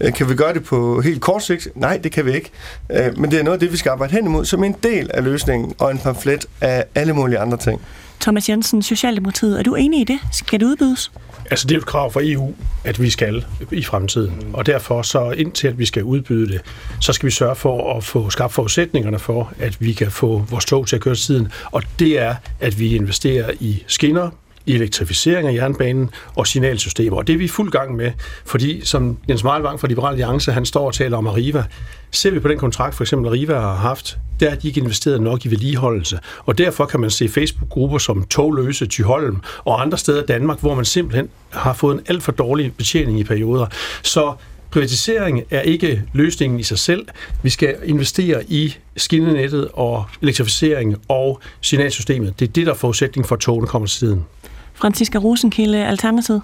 S4: Øh, kan vi gøre det på helt kort sigt? Nej, det kan vi ikke. Øh, men det er noget af det, vi skal arbejde hen imod som en del af løsningen og en pamflet af alle mulige andre ting.
S2: Thomas Jensen, Socialdemokratiet, er du enig i det? Skal det udbydes?
S7: Altså det er jo et krav fra EU, at vi skal i fremtiden. Og derfor så indtil at vi skal udbyde det, så skal vi sørge for at få skabt forudsætningerne for, at vi kan få vores tog til at køre tiden. Og det er, at vi investerer i skinner, elektrificering af jernbanen og signalsystemer. Og det er vi i fuld gang med, fordi som Jens Meilvang fra Liberal Alliance, han står og taler om Arriva, ser vi på den kontrakt, for eksempel Arriva har haft, der er de ikke investeret nok i vedligeholdelse. Og derfor kan man se Facebook-grupper som Togløse, Tyholm og andre steder i Danmark, hvor man simpelthen har fået en alt for dårlig betjening i perioder. Så privatisering er ikke løsningen i sig selv. Vi skal investere i skinnenettet og elektrificering og signalsystemet. Det er det, der er forudsætning for, at togene kommer til tiden.
S2: Franziska Rosenkilde, Alternativet.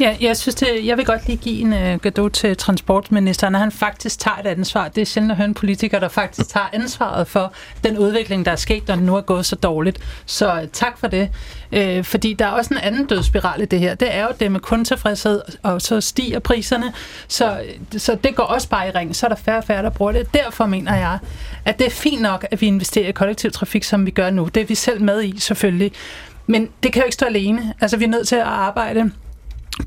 S3: Ja, jeg synes, det, jeg vil godt lige give en uh, gave til transportministeren, at han faktisk tager et ansvar. Det er sjældent at høre en politiker, der faktisk tager ansvaret for den udvikling, der er sket, når den nu er gået så dårligt. Så øh, tak for det. Øh, fordi der er også en anden dødsspiral i det her. Det er jo det med kundetilfredshed, og så stiger priserne. Så, øh, så det går også bare i ring. Så er der færre og færre, der bruger det. Derfor mener jeg, at det er fint nok, at vi investerer i kollektivtrafik, som vi gør nu. Det er vi selv med i, selvfølgelig. Men det kan jo ikke stå alene. Altså, vi er nødt til at arbejde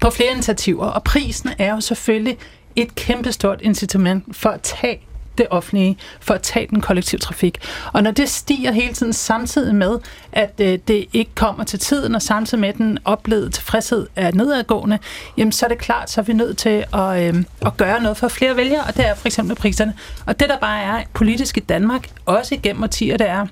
S3: på flere initiativer, og prisen er jo selvfølgelig et kæmpestort incitament for at tage det offentlige, for at tage den kollektive trafik. Og når det stiger hele tiden samtidig med, at øh, det ikke kommer til tiden, og samtidig med, at den oplevede tilfredshed er nedadgående, jamen så er det klart, så er vi nødt til at, øh, at gøre noget for flere vælgere, og det er for eksempel priserne. Og det der bare er politisk i Danmark, også igennem årtier, det er,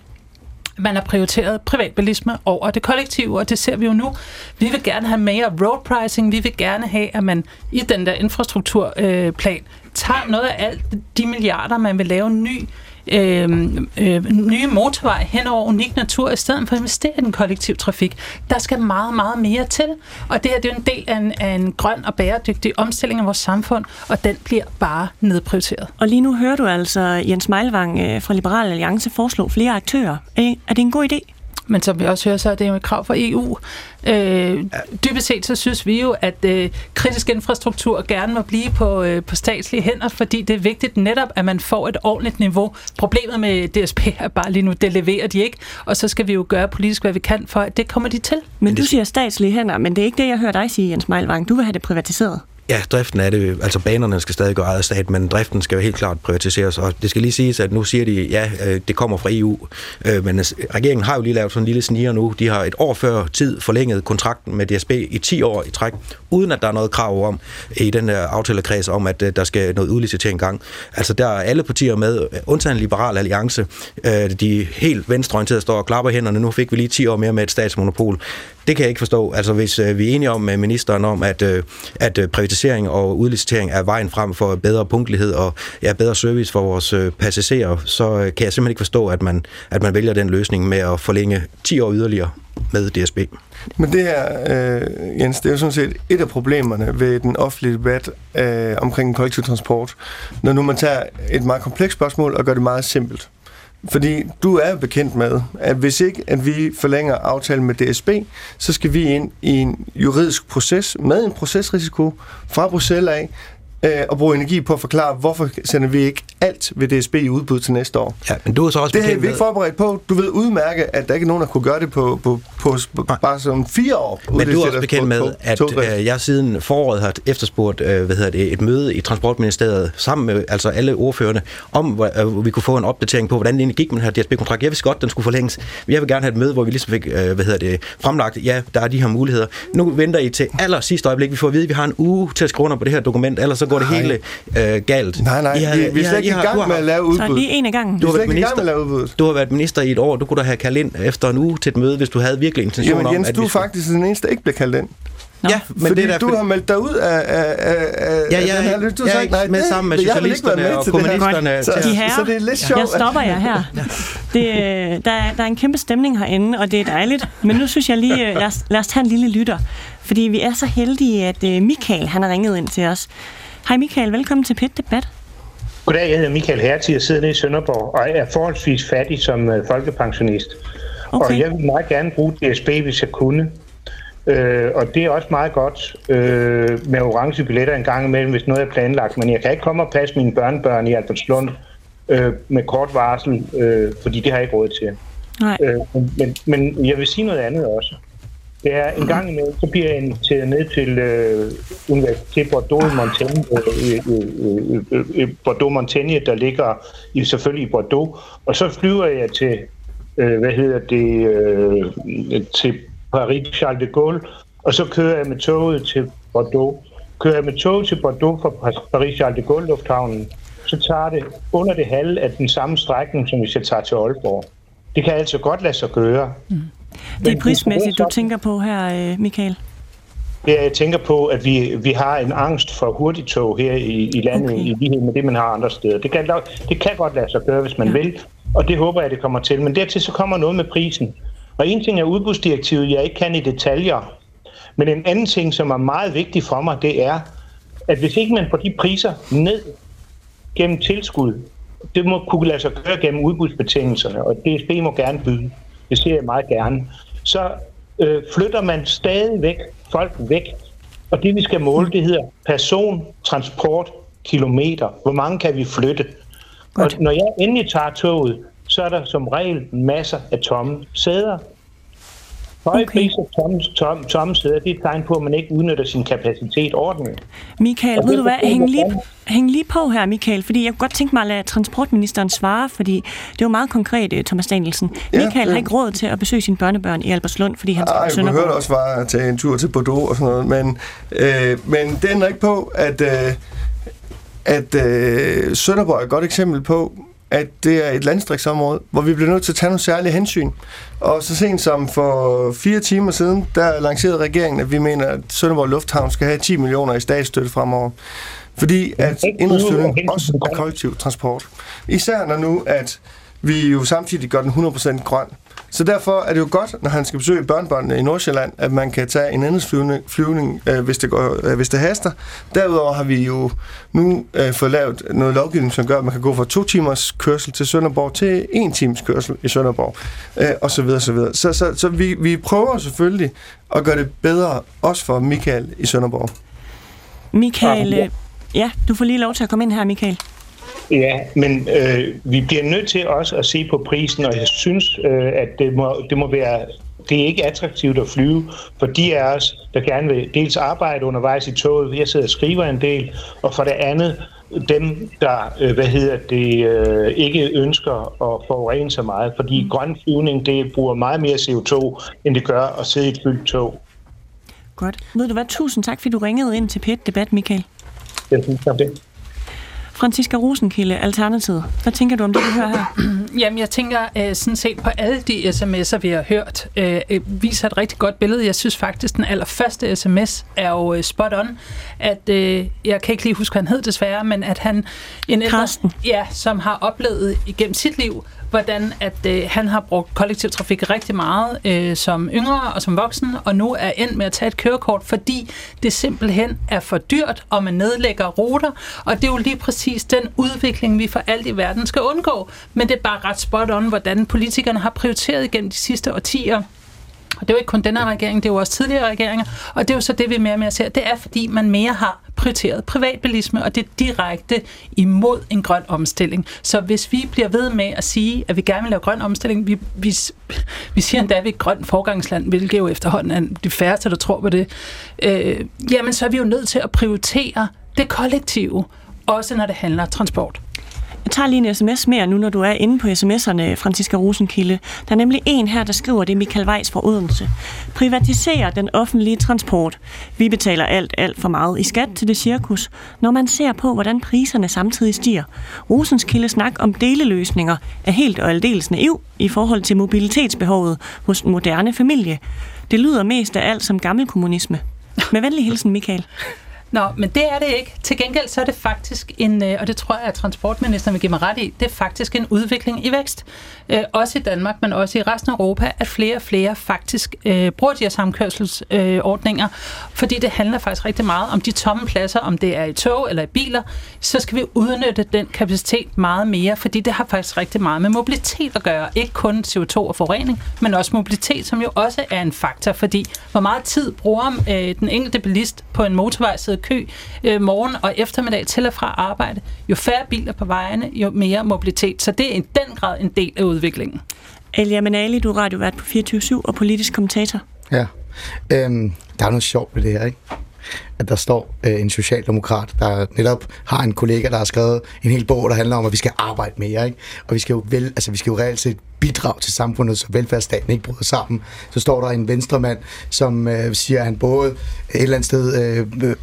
S3: man har prioriteret privatbilisme over det kollektive, og det ser vi jo nu. Vi vil gerne have mere road pricing, vi vil gerne have, at man i den der infrastrukturplan øh, tager noget af alt de milliarder, man vil lave en ny øh, øh, nye motorvej hen over unik natur, i stedet for at investere i den kollektiv trafik. Der skal meget, meget mere til. Og det her det er jo en del af en, af en grøn og bæredygtig omstilling af vores samfund, og den bliver bare nedprioriteret.
S2: Og lige nu hører du altså Jens Meilvang øh, fra Liberal Alliance foreslå flere aktører. Øh, er det en god idé?
S3: Men som vi også hører, så er det jo et krav fra EU. Øh, dybest set så synes vi jo, at øh, kritisk infrastruktur gerne må blive på, øh, på statslige hænder, fordi det er vigtigt netop, at man får et ordentligt niveau. Problemet med DSP er bare lige nu, det leverer de ikke, og så skal vi jo gøre politisk, hvad vi kan for, at det kommer de til.
S2: Men du siger statslige hænder, men det er ikke det, jeg hører dig sige, Jens Meilvang. Du vil have det privatiseret.
S8: Ja, driften er det. Altså banerne skal stadig gå ejet stat, men driften skal jo helt klart privatiseres. Og det skal lige siges, at nu siger de, ja, øh, det kommer fra EU. Øh, men regeringen har jo lige lavet sådan en lille sniger nu. De har et år før tid forlænget kontrakten med DSB i 10 år i træk, uden at der er noget krav om i den der aftalekreds om, at der skal noget udlicitering gang. Altså der er alle partier med, undtagen Liberal Alliance. De helt venstreorienterede står og klapper hænderne. Nu fik vi lige 10 år mere med et statsmonopol. Det kan jeg ikke forstå. Altså hvis øh, vi er enige om med ministeren om, at, øh, at øh, privatisering og udlicitering er vejen frem for bedre punktlighed og ja, bedre service for vores øh, passagerer, så øh, kan jeg simpelthen ikke forstå, at man, at man vælger den løsning med at forlænge 10 år yderligere med DSB.
S4: Men det her, øh, Jens, det er jo sådan set et af problemerne ved den offentlige debat øh, omkring kollektiv transport. Når nu man tager et meget komplekst spørgsmål og gør det meget simpelt. Fordi du er bekendt med, at hvis ikke at vi forlænger aftalen med DSB, så skal vi ind i en juridisk proces med en procesrisiko fra Bruxelles af, øh, og bruge energi på at forklare, hvorfor sender vi ikke alt ved DSB i udbud til næste år.
S8: Ja, men du er så også
S4: Det er vi ikke forberedt på. Du ved udmærke, at der ikke er nogen, der kunne gøre det på, på, på, på bare som fire år.
S8: Men du er også bekendt med, at øh, jeg siden foråret har efterspurgt øh, hvad hedder det, et møde i Transportministeriet sammen med altså alle ordførende, om hvor, øh, vi kunne få en opdatering på, hvordan det gik med den her DSB-kontrakt. Jeg vidste godt, den skulle forlænges. Jeg vil gerne have et møde, hvor vi ligesom fik øh, hvad hedder det, fremlagt, ja, der er de her muligheder. Nu venter I til aller sidste øjeblik. Vi får at vide, at vi har en uge til at skrive under på det her dokument, ellers så går det hele øh, galt.
S4: Nej, nej,
S8: har,
S4: vi, vi er slet ikke i gang med at lave udbud.
S2: Så lige en af gangen.
S8: Du har, været
S4: med
S8: minister,
S4: at lave udbud.
S8: du har været minister i et år. Du kunne da have kaldt ind efter en uge til et møde, hvis du havde virkelig intention
S4: Jamen Jens,
S8: om, at
S4: du er faktisk den eneste, der ikke bliver kaldt ind.
S2: Nå.
S8: Ja, men
S4: fordi
S8: det er der,
S4: du har meldt dig ud af, af, af,
S8: Ja,
S4: af
S8: jeg,
S4: den her lyst. Du
S8: jeg er ikke
S4: nej,
S8: med
S4: det,
S8: sammen med socialisterne
S4: med
S8: og
S4: her.
S8: kommunisterne.
S4: Så,
S2: De herrer,
S4: så det er lidt sjovt.
S2: jeg stopper jer her. Det, øh, der, er- der er en kæmpe stemning herinde, og det er dejligt. Men nu synes jeg lige, øh, lad os, lad os tage en lille lytter. Fordi vi er så heldige, at øh, Michael han har ringet ind til os. Hej Michael, velkommen til Pit Debat.
S9: Goddag, jeg hedder Michael Hertig og sidder nede i Sønderborg og er forholdsvis fattig som øh, folkepensionist.
S2: Okay.
S9: Og jeg vil meget gerne bruge DSB, hvis jeg kunne. Øh, og det er også meget godt øh, med orange billetter en gang imellem, hvis noget er planlagt. Men jeg kan ikke komme og passe mine børnebørn i Albertslund øh, med kort varsel, øh, fordi det har jeg ikke råd til.
S2: Nej.
S9: Øh, men, men jeg vil sige noget andet også. Det er en gang imellem, så bliver jeg inviteret ned til øh, Universitet Bordeaux i Montaigne, øh, øh, øh, øh, Bordeaux Montaigne, der ligger i, selvfølgelig i Bordeaux. Og så flyver jeg til, øh, hvad hedder det, øh, til Paris Charles de Gaulle, og så kører jeg med toget til Bordeaux. Kører jeg med toget til Bordeaux fra Paris Charles de Gaulle lufthavnen, så tager det under det halve af den samme strækning, som hvis jeg tager til Aalborg. Det kan altså godt lade sig gøre.
S2: Det er prismæssigt, du tænker på her, øh, Michael.
S9: Er, jeg tænker på, at vi, vi har en angst for hurtigtog her i, i landet, okay. i lighed med det, man har andre steder. Det kan, det kan godt lade sig gøre, hvis man ja. vil, og det håber jeg, det kommer til. Men dertil så kommer noget med prisen. Og en ting er udbudsdirektivet, jeg ikke kan i detaljer. Men en anden ting, som er meget vigtig for mig, det er, at hvis ikke man får de priser ned gennem tilskud, det må kunne lade sig gøre gennem udbudsbetingelserne, og DSB må gerne byde. Det ser jeg meget gerne. Så øh, flytter man stadig væk folk væk. Og det vi skal måle, det hedder person, transport, kilometer. Hvor mange kan vi flytte?
S2: Godt.
S9: Og når jeg endelig tager toget, så er der som regel masser af tomme sæder. Høje
S2: Okay.
S9: priser tomme, tomme, tomme sæder, det er et tegn på, at man ikke udnytter sin kapacitet ordentligt.
S2: Michael,
S9: Og
S2: ved du hvad, hæng lige, hæng lige på her, Michael, fordi jeg kunne godt tænke mig at lade transportministeren svare, fordi det var meget konkret, øh, Thomas Danielsen.
S4: Ja,
S2: Michael
S4: ja.
S2: har ikke råd til at besøge sine børnebørn i Albertslund, fordi han skal
S4: Ej,
S2: på
S4: jeg høre også var til en tur til Bordeaux og sådan noget, men, øh, men det ændrer ikke på, at, øh, at øh, Sønderborg er et godt eksempel på, at det er et landstriksområde, hvor vi bliver nødt til at tage nogle særlige hensyn. Og så sent som for fire timer siden, der lancerede regeringen, at vi mener, at Sønderborg Lufthavn skal have 10 millioner i statsstøtte fremover. Fordi at indrigsflyvning også er kollektiv transport. Især når nu, at vi jo samtidig gør den 100% grøn. Så derfor er det jo godt, når han skal besøge børnebørnene i Nordsjælland, at man kan tage en anden flyvning, flyvning øh, hvis, det går, øh, hvis det haster. Derudover har vi jo nu øh, fået lavet noget lovgivning, som gør, at man kan gå fra to timers kørsel til Sønderborg til en times kørsel i Sønderborg, øh, og så videre, så videre. Så, så, så vi, vi prøver selvfølgelig at gøre det bedre, også for Michael i Sønderborg.
S2: Michael, øh, ja, du får lige lov til at komme ind her, Michael.
S9: Ja, men øh, vi bliver nødt til også at se på prisen, og jeg synes, øh, at det må, det må være det er ikke attraktivt at flyve for de af os, der gerne vil dels arbejde undervejs i toget. Jeg sidder og skriver en del, og for det andet dem, der øh, hvad hedder det, øh, ikke ønsker at forurene så meget. Fordi grøn flyvning, det bruger meget mere CO2, end det gør at sidde i et fyldt tog.
S2: Godt. Ved du hvad, tusind tak, fordi du ringede ind til pet Debat, Michael.
S9: Jeg synes, om det.
S2: Franziska Rosenkilde, Alternativet. Hvad tænker du om det, du hører her?
S3: Jamen, jeg tænker øh, sådan set på alle de sms'er, vi har hørt, øh, øh, viser et rigtig godt billede. Jeg synes faktisk, den allerførste sms er jo øh, spot on. At, øh, jeg kan ikke lige huske, hvad han hed desværre, men at han... En ældre, ja, som har oplevet igennem sit liv hvordan at øh, han har brugt kollektiv trafik rigtig meget øh, som yngre og som voksen, og nu er endt med at tage et kørekort, fordi det simpelthen er for dyrt, og man nedlægger ruter, og det er jo lige præcis den udvikling, vi for alt i verden skal undgå. Men det er bare ret spot on, hvordan politikerne har prioriteret gennem de sidste årtier og det er jo ikke kun denne regering, det er jo også tidligere regeringer. Og det er jo så det, vi mere og mere ser. Det er, fordi man mere har prioriteret privatbilisme, og det er direkte imod en grøn omstilling. Så hvis vi bliver ved med at sige, at vi gerne vil lave grøn omstilling, vi, vi, vi siger endda, at vi er et grønt forgangsland, hvilket jo efterhånden er de færreste, der tror på det, øh, jamen så er vi jo nødt til at prioritere det kollektive, også når det handler transport.
S2: Jeg tager lige en sms mere nu, når du er inde på sms'erne, Franziska Rosenkilde. Der er nemlig en her, der skriver, det er Michael Weiss fra Odense. Privatiserer den offentlige transport. Vi betaler alt, alt for meget i skat til det cirkus, når man ser på, hvordan priserne samtidig stiger. Rosenkilde snak om deleløsninger er helt og aldeles naiv i forhold til mobilitetsbehovet hos den moderne familie. Det lyder mest af alt som gammel kommunisme. Med venlig hilsen, Michael.
S3: Nå, men det er det ikke. Til gengæld så er det faktisk en, øh, og det tror jeg, at transportministeren vil give mig ret i, det er faktisk en udvikling i vækst. Øh, også i Danmark, men også i resten af Europa, at flere og flere faktisk øh, bruger de her samkørselsordninger, øh, fordi det handler faktisk rigtig meget om de tomme pladser, om det er i tog eller i biler, så skal vi udnytte den kapacitet meget mere, fordi det har faktisk rigtig meget med mobilitet at gøre. Ikke kun CO2 og forurening, men også mobilitet, som jo også er en faktor, fordi hvor meget tid bruger øh, den enkelte bilist på en motorvej kø øh, morgen og eftermiddag til og fra arbejde. Jo færre biler på vejene, jo mere mobilitet. Så det er i den grad en del af udviklingen.
S2: Elia Manali, du er radiovært på 24 og politisk kommentator.
S1: Ja, øhm, der er noget sjovt ved det her, ikke? At der står øh, en socialdemokrat, der netop har en kollega, der har skrevet en hel bog, der handler om, at vi skal arbejde mere, ikke? Og vi skal jo, vel, altså, vi skal jo reelt set bidrag til samfundet, så velfærdsstaten ikke bryder sammen. Så står der en venstremand, som øh, siger, at han både et eller andet sted øh, øh, øh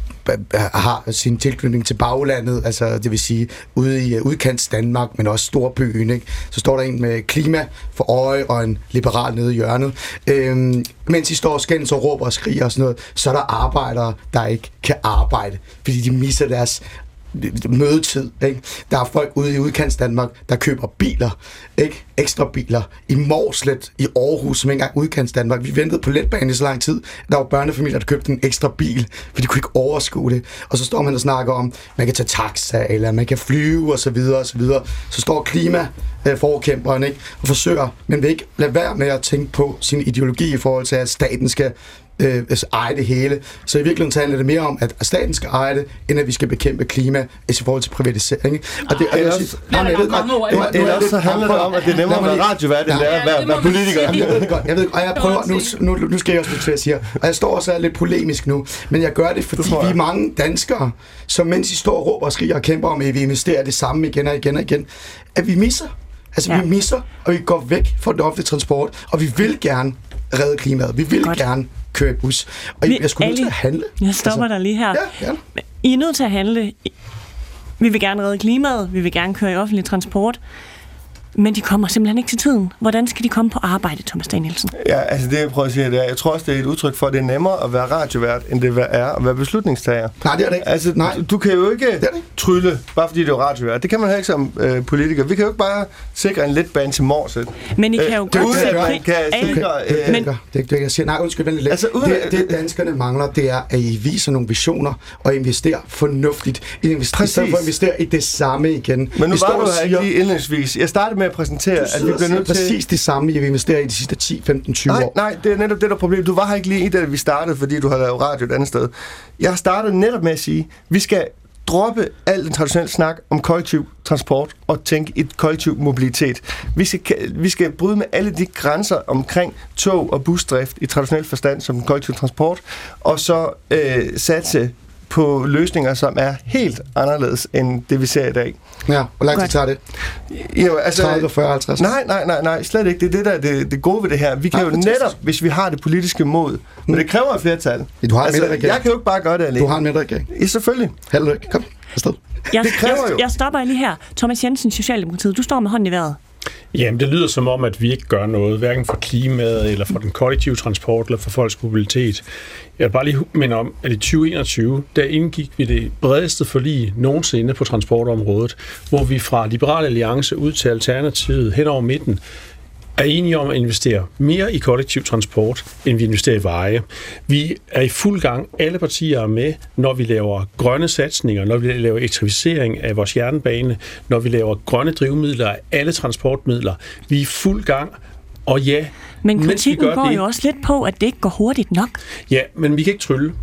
S1: har sin tilknytning til baglandet, altså det vil sige ude i øh, udkants Danmark, men også storbyen. Ikke? Så står der en med klima for øje og en liberal nede i hjørnet. Øh, mens I står og skændes og råber og skriger og sådan noget, så er der arbejdere, der ikke kan arbejde, fordi de misser deres mødetid. Ikke? Der er folk ude i udkants Danmark, der køber biler, ikke? ekstra biler, i Morslet, i Aarhus, som ikke engang udkants Danmark. Vi ventede på letbanen i så lang tid. Der var børnefamilier, der købte en ekstra bil, for de kunne ikke overskue det. Og så står man og snakker om, man kan tage taxa, eller man kan flyve, og så videre, og så videre. Så står klima forkæmperen, ikke? og forsøger, men vil ikke lade være med at tænke på sin ideologi i forhold til, at staten skal øh, altså, eje det hele. Så i virkeligheden handler det mere om, at staten skal eje det, end at vi skal bekæmpe klima i forhold til privatisering.
S4: Og det er også, ellers så handler det om, at det er nemmere at være radiovært, end det er at være politiker.
S1: Jeg ved det godt, jeg ved og jeg prøver, nu, nu, nu skal jeg også til at sige, og jeg står også lidt polemisk nu, men jeg gør det, fordi vi er mange danskere, som mens I står og råber og skriger og kæmper om, at vi investerer det samme igen og igen og igen, at vi misser. Altså, ja. vi misser, og vi går væk fra den offentlige transport, og vi vil gerne redde klimaet. Vi vil Godt. gerne køre i bus. Og vi, jeg skulle nødt til at handle.
S2: Jeg stopper altså, dig lige her. Ja, ja. I er nødt til at handle. Vi vil gerne redde klimaet, vi vil gerne køre i offentlig transport men de kommer simpelthen ikke til tiden. Hvordan skal de komme på arbejde, Thomas Danielsen?
S4: Ja, altså det jeg prøver at sige, det er, jeg tror også, det er et udtryk for, at det er nemmere at være radiovært, end det er at være beslutningstager.
S1: Nej, det er det ikke.
S4: Altså,
S1: Nej.
S4: Du, du kan jo ikke, det ikke trylle, bare fordi det er radiovært. Det kan man heller ikke som øh, politiker. Vi kan jo ikke bare sikre en letbane til Morset.
S2: Men I kan jo
S1: øh, godt... Det, det, kan sikre... Øh, men, det, det, jeg siger, nej, undskyld, vent lidt. Altså, uden, det, det, danskerne mangler, det er, at I viser nogle visioner og investerer fornuftigt. I investerer, i stedet for at investere i det samme igen.
S4: Men nu var du her ikke lige indlægsvis. Jeg startede med at præsentere,
S1: at vi bliver nødt til... præcis det samme, jeg vil investere i de sidste 10, 15, 20
S4: nej, år. Nej, det er netop det, der er problemet. Du var her ikke lige i det, vi startede, fordi du har lavet radio et andet sted. Jeg har startet netop med at sige, vi skal droppe al den traditionelle snak om kollektiv transport og tænke i kollektiv mobilitet. Vi skal, vi skal bryde med alle de grænser omkring tog og busdrift i traditionel forstand som kollektiv transport, og så øh, satse på løsninger, som er helt anderledes end det, vi ser i dag.
S1: Ja, hvor lang tid tager det?
S4: Jo, altså,
S1: 30, 40, 50?
S4: Nej, nej, nej, nej, slet ikke. Det er det, der det, det gode ved det her. Vi kan ja, jo fantastisk. netop, hvis vi har det politiske mod, men det kræver et flertal.
S1: Du har altså, en
S4: Jeg kan jo ikke bare gøre det alene.
S1: Du har en mindre regering.
S4: Ja, selvfølgelig.
S1: Held lykke. Kom, afsted.
S2: Jeg, det kræver jo. Jeg, jeg stopper lige her. Thomas Jensen, Socialdemokratiet. Du står med hånden i vejret.
S7: Jamen, det lyder som om, at vi ikke gør noget, hverken for klimaet, eller for den kollektive transport, eller for folks mobilitet. Jeg vil bare lige minde om, at i 2021, der indgik vi det bredeste forlig nogensinde på transportområdet, hvor vi fra Liberal Alliance ud til Alternativet hen over midten er enige om at investere mere i kollektiv transport, end vi investerer i veje. Vi er i fuld gang, alle partier er med, når vi laver grønne satsninger, når vi laver elektrificering af vores jernbane, når vi laver grønne drivmidler af alle transportmidler. Vi er i fuld gang, og ja,
S2: Men kritikken går det, jo også lidt på, at det ikke går hurtigt nok.
S7: Ja, men vi kan ikke trylle.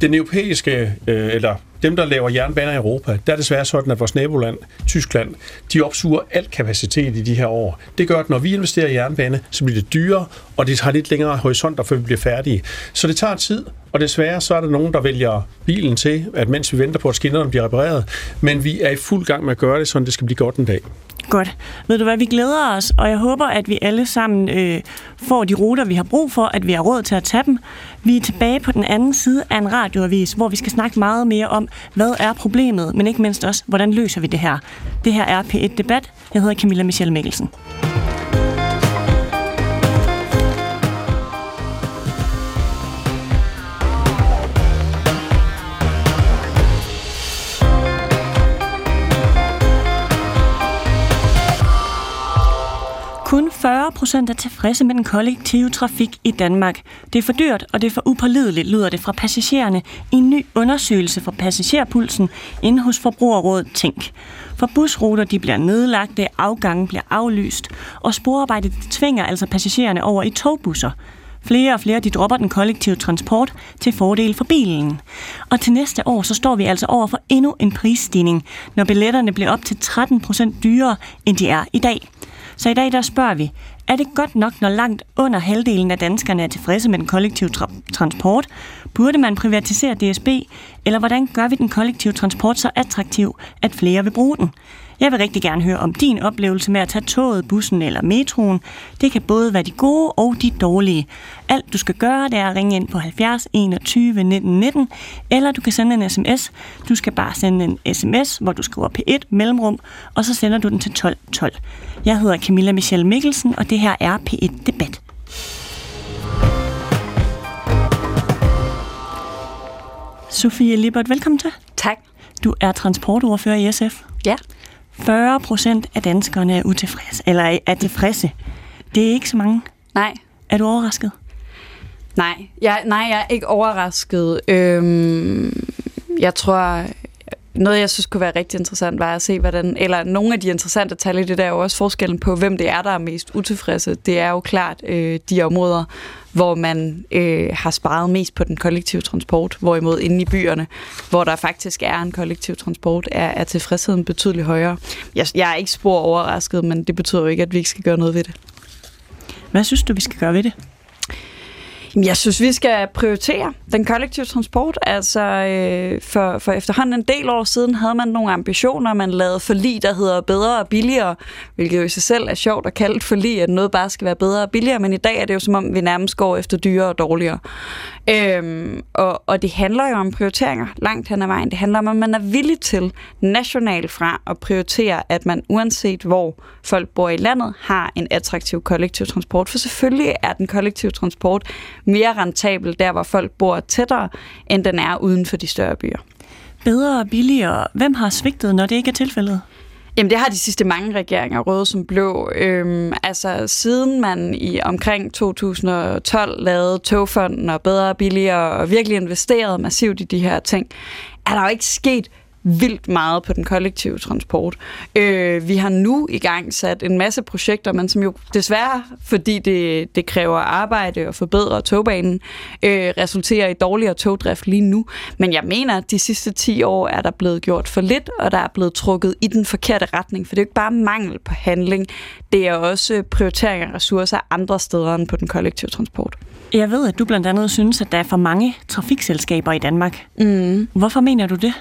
S7: Den europæiske, øh, eller dem, der laver jernbaner i Europa, der er desværre sådan, at vores naboland, Tyskland, de opsuger alt kapacitet i de her år. Det gør, at når vi investerer i jernbane, så bliver det dyrere, og det har lidt længere horisonter, før vi bliver færdige. Så det tager tid, og desværre så er der nogen, der vælger bilen til, at mens vi venter på, at skinnerne bliver repareret. Men vi er i fuld gang med at gøre det, så det skal blive godt en dag.
S2: Godt. Ved du hvad, vi glæder os, og jeg håber, at vi alle sammen øh, får de ruter, vi har brug for, at vi har råd til at tage dem. Vi er tilbage på den anden side af en radioavis, hvor vi skal snakke meget mere om, hvad er problemet, men ikke mindst også, hvordan løser vi det her. Det her er P1 Debat. Jeg hedder Camilla Michelle Mikkelsen. 40 procent er tilfredse med den kollektive trafik i Danmark. Det er for dyrt, og det er for upålideligt, lyder det fra passagererne i en ny undersøgelse fra passagerpulsen inde hos Forbrugerrådet Tænk. For busruter de bliver nedlagte, afgangen bliver aflyst, og sporarbejdet tvinger altså passagererne over i togbusser. Flere og flere de dropper den kollektive transport til fordel for bilen. Og til næste år så står vi altså over for endnu en prisstigning, når billetterne bliver op til 13 procent dyrere, end de er i dag. Så i dag der spørger vi, er det godt nok, når langt under halvdelen af danskerne er tilfredse med den kollektive tra- transport? Burde man privatisere DSB? Eller hvordan gør vi den kollektive transport så attraktiv, at flere vil bruge den? Jeg vil rigtig gerne høre om din oplevelse med at tage toget, bussen eller metroen. Det kan både være de gode og de dårlige. Alt du skal gøre, det er at ringe ind på 70 21 19 19, eller du kan sende en sms. Du skal bare sende en sms, hvor du skriver P1 mellemrum, og så sender du den til 12 12. Jeg hedder Camilla Michelle Mikkelsen, og det her er P1 Debat. Sofie Libert, velkommen til.
S10: Tak.
S2: Du er transportordfører i SF.
S10: Ja.
S2: 40 procent af danskerne er utilfredse, eller er tilfredse. Det er ikke så mange.
S10: Nej.
S2: Er du overrasket?
S10: Nej, jeg, nej, jeg er ikke overrasket. Øhm, jeg tror, noget jeg synes kunne være rigtig interessant var at se, hvordan, eller nogle af de interessante tal i det der er jo også forskellen på, hvem det er, der er mest utilfredse. Det er jo klart øh, de områder, hvor man øh, har sparet mest på den kollektive transport, hvorimod inde i byerne, hvor der faktisk er en kollektiv transport, er, er tilfredsheden betydeligt højere. Jeg, jeg er ikke spor overrasket, men det betyder jo ikke, at vi ikke skal gøre noget ved det.
S2: Hvad synes du, vi skal gøre ved det?
S10: Jeg synes, vi skal prioritere den kollektive transport. Altså, øh, for, for efterhånden en del år siden havde man nogle ambitioner. Man lavede forlig, der hedder bedre og billigere, hvilket jo i sig selv er sjovt at kalde forlig, at noget bare skal være bedre og billigere. Men i dag er det jo som om, vi nærmest går efter dyrere og dårligere. Øhm, og, og det handler jo om prioriteringer langt hen ad vejen. Det handler om, at man er villig til nationalt fra at prioritere, at man uanset hvor folk bor i landet, har en attraktiv kollektiv transport. For selvfølgelig er den kollektive transport mere rentabel der, hvor folk bor tættere, end den er uden for de større byer.
S2: Bedre og billigere. Hvem har svigtet, når det ikke er tilfældet?
S10: Jamen det har de sidste mange regeringer, røde som blå. Øhm, altså siden man i omkring 2012 lavede togfonden og bedre og billigere og virkelig investeret massivt i de her ting, er der jo ikke sket vildt meget på den kollektive transport. Øh, vi har nu i gang sat en masse projekter, men som jo desværre, fordi det, det kræver arbejde og forbedre togbanen, øh, resulterer i dårligere togdrift lige nu. Men jeg mener, at de sidste 10 år er der blevet gjort for lidt, og der er blevet trukket i den forkerte retning. For det er jo ikke bare mangel på handling, det er også prioritering af ressourcer andre steder end på den kollektive transport.
S2: Jeg ved, at du blandt andet synes, at der er for mange trafikselskaber i Danmark.
S10: Mm.
S2: Hvorfor mener du det?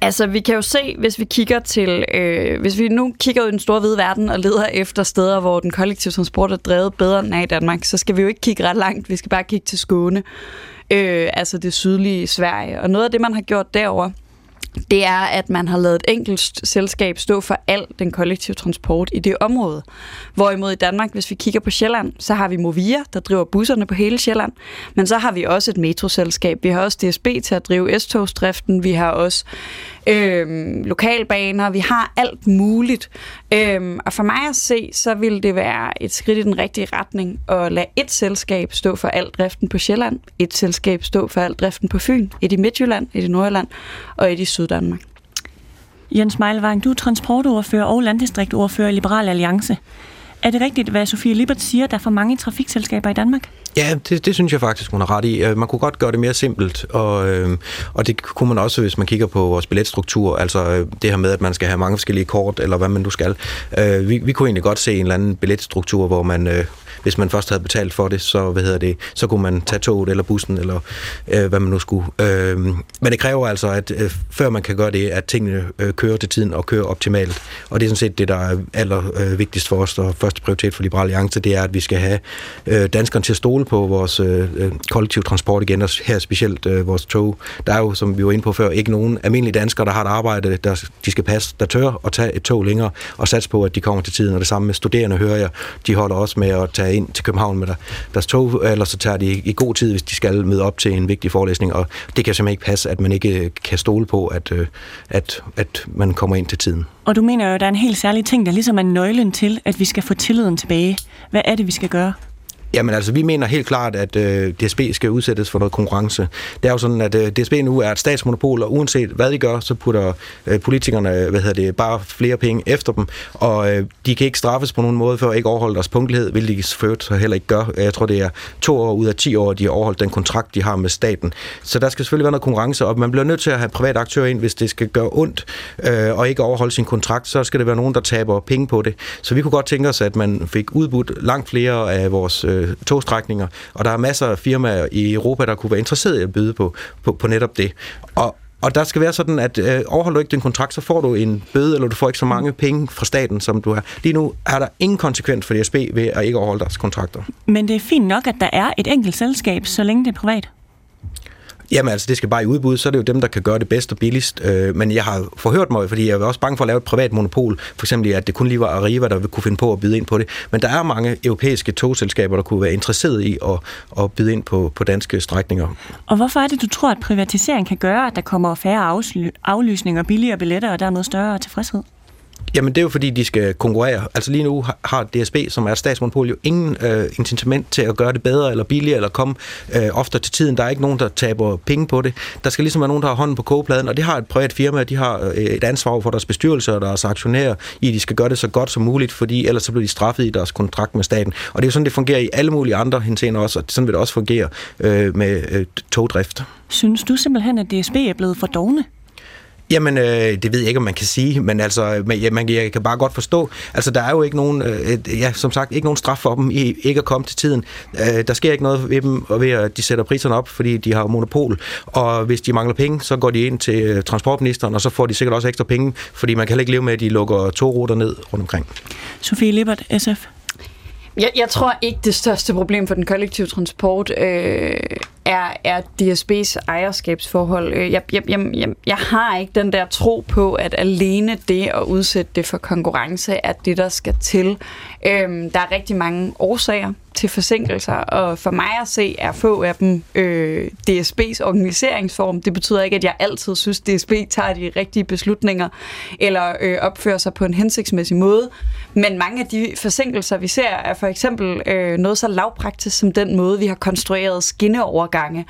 S10: Altså, vi kan jo se, hvis vi kigger til, øh, hvis vi nu kigger ud i den store hvide verden og leder efter steder, hvor den kollektive transport er drevet bedre end er i Danmark, så skal vi jo ikke kigge ret langt. Vi skal bare kigge til Skåne, øh, altså det sydlige Sverige. Og noget af det, man har gjort derover det er, at man har lavet et enkelt selskab stå for al den kollektive transport i det område. Hvorimod i Danmark, hvis vi kigger på Sjælland, så har vi Movia, der driver busserne på hele Sjælland, men så har vi også et metroselskab. Vi har også DSB til at drive S-togsdriften, vi har også øh, lokalbaner, vi har alt muligt. Øh, og for mig at se, så vil det være et skridt i den rigtige retning at lade et selskab stå for al driften på Sjælland, et selskab stå for al driften på Fyn, et i Midtjylland, et i Nordjylland og et i Syddanmark.
S2: Jens Meilvang, du er transportordfører og landdistriktordfører i Liberal Alliance. Er det rigtigt, hvad Sofie Libert siger, der er for mange trafikselskaber i Danmark?
S8: Ja, det, det synes jeg faktisk, hun har ret i. Øh, man kunne godt gøre det mere simpelt, og, øh, og det kunne man også, hvis man kigger på vores billetstruktur, altså øh, det her med, at man skal have mange forskellige kort, eller hvad man nu skal. Øh, vi, vi kunne egentlig godt se en eller anden billetstruktur, hvor man... Øh, hvis man først havde betalt for det, så, hvad hedder det, så kunne man tage toget eller bussen, eller øh, hvad man nu skulle. Øh, men det kræver altså, at øh, før man kan gøre det, at tingene øh, kører til tiden og kører optimalt. Og det er sådan set det, der er aller øh, vigtigst for os, og første prioritet for Liberale Alliance, det er, at vi skal have øh, danskerne til at stole på vores øh, øh, kollektiv transport igen, og her specielt øh, vores tog. Der er jo, som vi var inde på før, ikke nogen almindelige danskere, der har et arbejde, der de skal passe, der tør at tage et tog længere og satse på, at de kommer til tiden. Og det samme med studerende, hører jeg, de holder også med at tage ind til København med der, deres tog, øh, eller så tager de i god tid, hvis de skal møde op til en vigtig forelæsning, og det kan simpelthen ikke passe, at man ikke øh, kan stole på, at, øh, at, at man kommer ind til tiden.
S2: Og du mener jo, at der er en helt særlig ting, der ligesom er nøglen til, at vi skal få tilliden tilbage. Hvad er det, vi skal gøre?
S8: Jamen altså, vi mener helt klart, at øh, DSB skal udsættes for noget konkurrence. Det er jo sådan, at øh, DSB nu er et statsmonopol, og uanset hvad de gør, så putter øh, politikerne øh, hvad hedder det, bare flere penge efter dem, og øh, de kan ikke straffes på nogen måde for at ikke overholde deres punktlighed, hvilket de selvfølgelig så heller ikke gør. Jeg tror, det er to år ud af ti år, de har overholdt den kontrakt, de har med staten. Så der skal selvfølgelig være noget konkurrence, og man bliver nødt til at have private aktører ind, hvis det skal gøre ondt, øh, og ikke overholde sin kontrakt, så skal det være nogen, der taber penge på det. Så vi kunne godt tænke os, at man fik udbudt langt flere af vores øh, øh, togstrækninger, og der er masser af firmaer i Europa, der kunne være interesseret i at byde på, på, på netop det. Og, og der skal være sådan, at øh, overholder du ikke din kontrakt, så får du en bøde, eller du får ikke så mange penge fra staten, som du har. Lige nu er der ingen konsekvens for DSB ved at ikke overholde deres kontrakter.
S2: Men det er fint nok, at der er et enkelt selskab, så længe det er privat.
S8: Jamen altså, det skal bare i udbud, så er det jo dem, der kan gøre det bedst og billigst. Øh, men jeg har forhørt mig, fordi jeg er også bange for at lave et privat monopol. For eksempel, at det kun lige var Arriva, der kunne finde på at byde ind på det. Men der er mange europæiske togselskaber, der kunne være interesseret i at, at byde ind på, på danske strækninger.
S2: Og hvorfor er det, du tror, at privatisering kan gøre, at der kommer færre aflysninger, billigere billetter og dermed større tilfredshed?
S8: Jamen, det er jo fordi, de skal konkurrere. Altså lige nu har DSB, som er statsmonopol, jo ingen øh, incitament til at gøre det bedre eller billigere, eller komme øh, oftere til tiden. Der er ikke nogen, der taber penge på det. Der skal ligesom være nogen, der har hånden på kogepladen, og det har et privat firma, de har øh, et ansvar for deres bestyrelse og deres aktionærer i, at de skal gøre det så godt som muligt, fordi ellers så bliver de straffet i deres kontrakt med staten. Og det er jo sådan, det fungerer i alle mulige andre henseender også, og sådan vil det også fungere øh, med øh, togdrift.
S2: Synes du simpelthen, at DSB er blevet for dogne?
S8: Jamen, øh, det ved jeg ikke, om man kan sige, men altså, man, ja, man, jeg kan bare godt forstå, altså der er jo ikke nogen, øh, ja, som sagt, ikke nogen straf for dem i ikke at komme til tiden. Øh, der sker ikke noget ved dem, og ved at de sætter priserne op, fordi de har monopol, og hvis de mangler penge, så går de ind til øh, transportministeren, og så får de sikkert også ekstra penge, fordi man kan heller ikke leve med, at de lukker to ruter ned rundt omkring.
S2: Sofie Lippert, SF.
S10: Jeg, jeg tror ikke, det største problem for den kollektive transport øh, er, er DSB's ejerskabsforhold. Jeg, jeg, jeg, jeg, jeg har ikke den der tro på, at alene det at udsætte det for konkurrence er det, der skal til. Øhm, der er rigtig mange årsager til forsinkelser, og for mig at se er få af dem øh, DSB's organiseringsform. Det betyder ikke, at jeg altid synes, at DSB tager de rigtige beslutninger eller øh, opfører sig på en hensigtsmæssig måde. Men mange af de forsinkelser, vi ser, er for eksempel øh, noget så lavpraktisk som den måde, vi har konstrueret skinneovergange.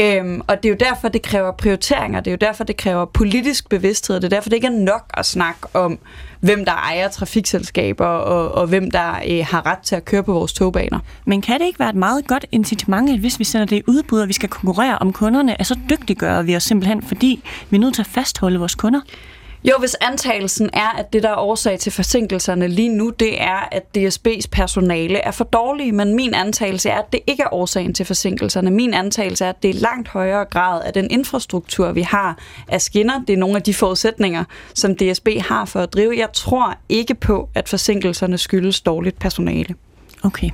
S10: Øhm, og det er jo derfor, det kræver prioriteringer, det er jo derfor, det kræver politisk bevidsthed, det er derfor, det ikke er nok at snakke om, hvem der ejer trafikselskaber, og, og hvem der øh, har ret til at køre på vores togbaner.
S2: Men kan det ikke være et meget godt incitament, at hvis vi sender det i udbud, og vi skal konkurrere om kunderne, at så dygtiggør vi os simpelthen, fordi vi er nødt til at fastholde vores kunder?
S10: Jo, hvis antagelsen er, at det, der er årsag til forsinkelserne lige nu, det er, at DSB's personale er for dårlige, men min antagelse er, at det ikke er årsagen til forsinkelserne. Min antagelse er, at det er langt højere grad af den infrastruktur, vi har af skinner. Det er nogle af de forudsætninger, som DSB har for at drive. Jeg tror ikke på, at forsinkelserne skyldes dårligt personale.
S2: Okay.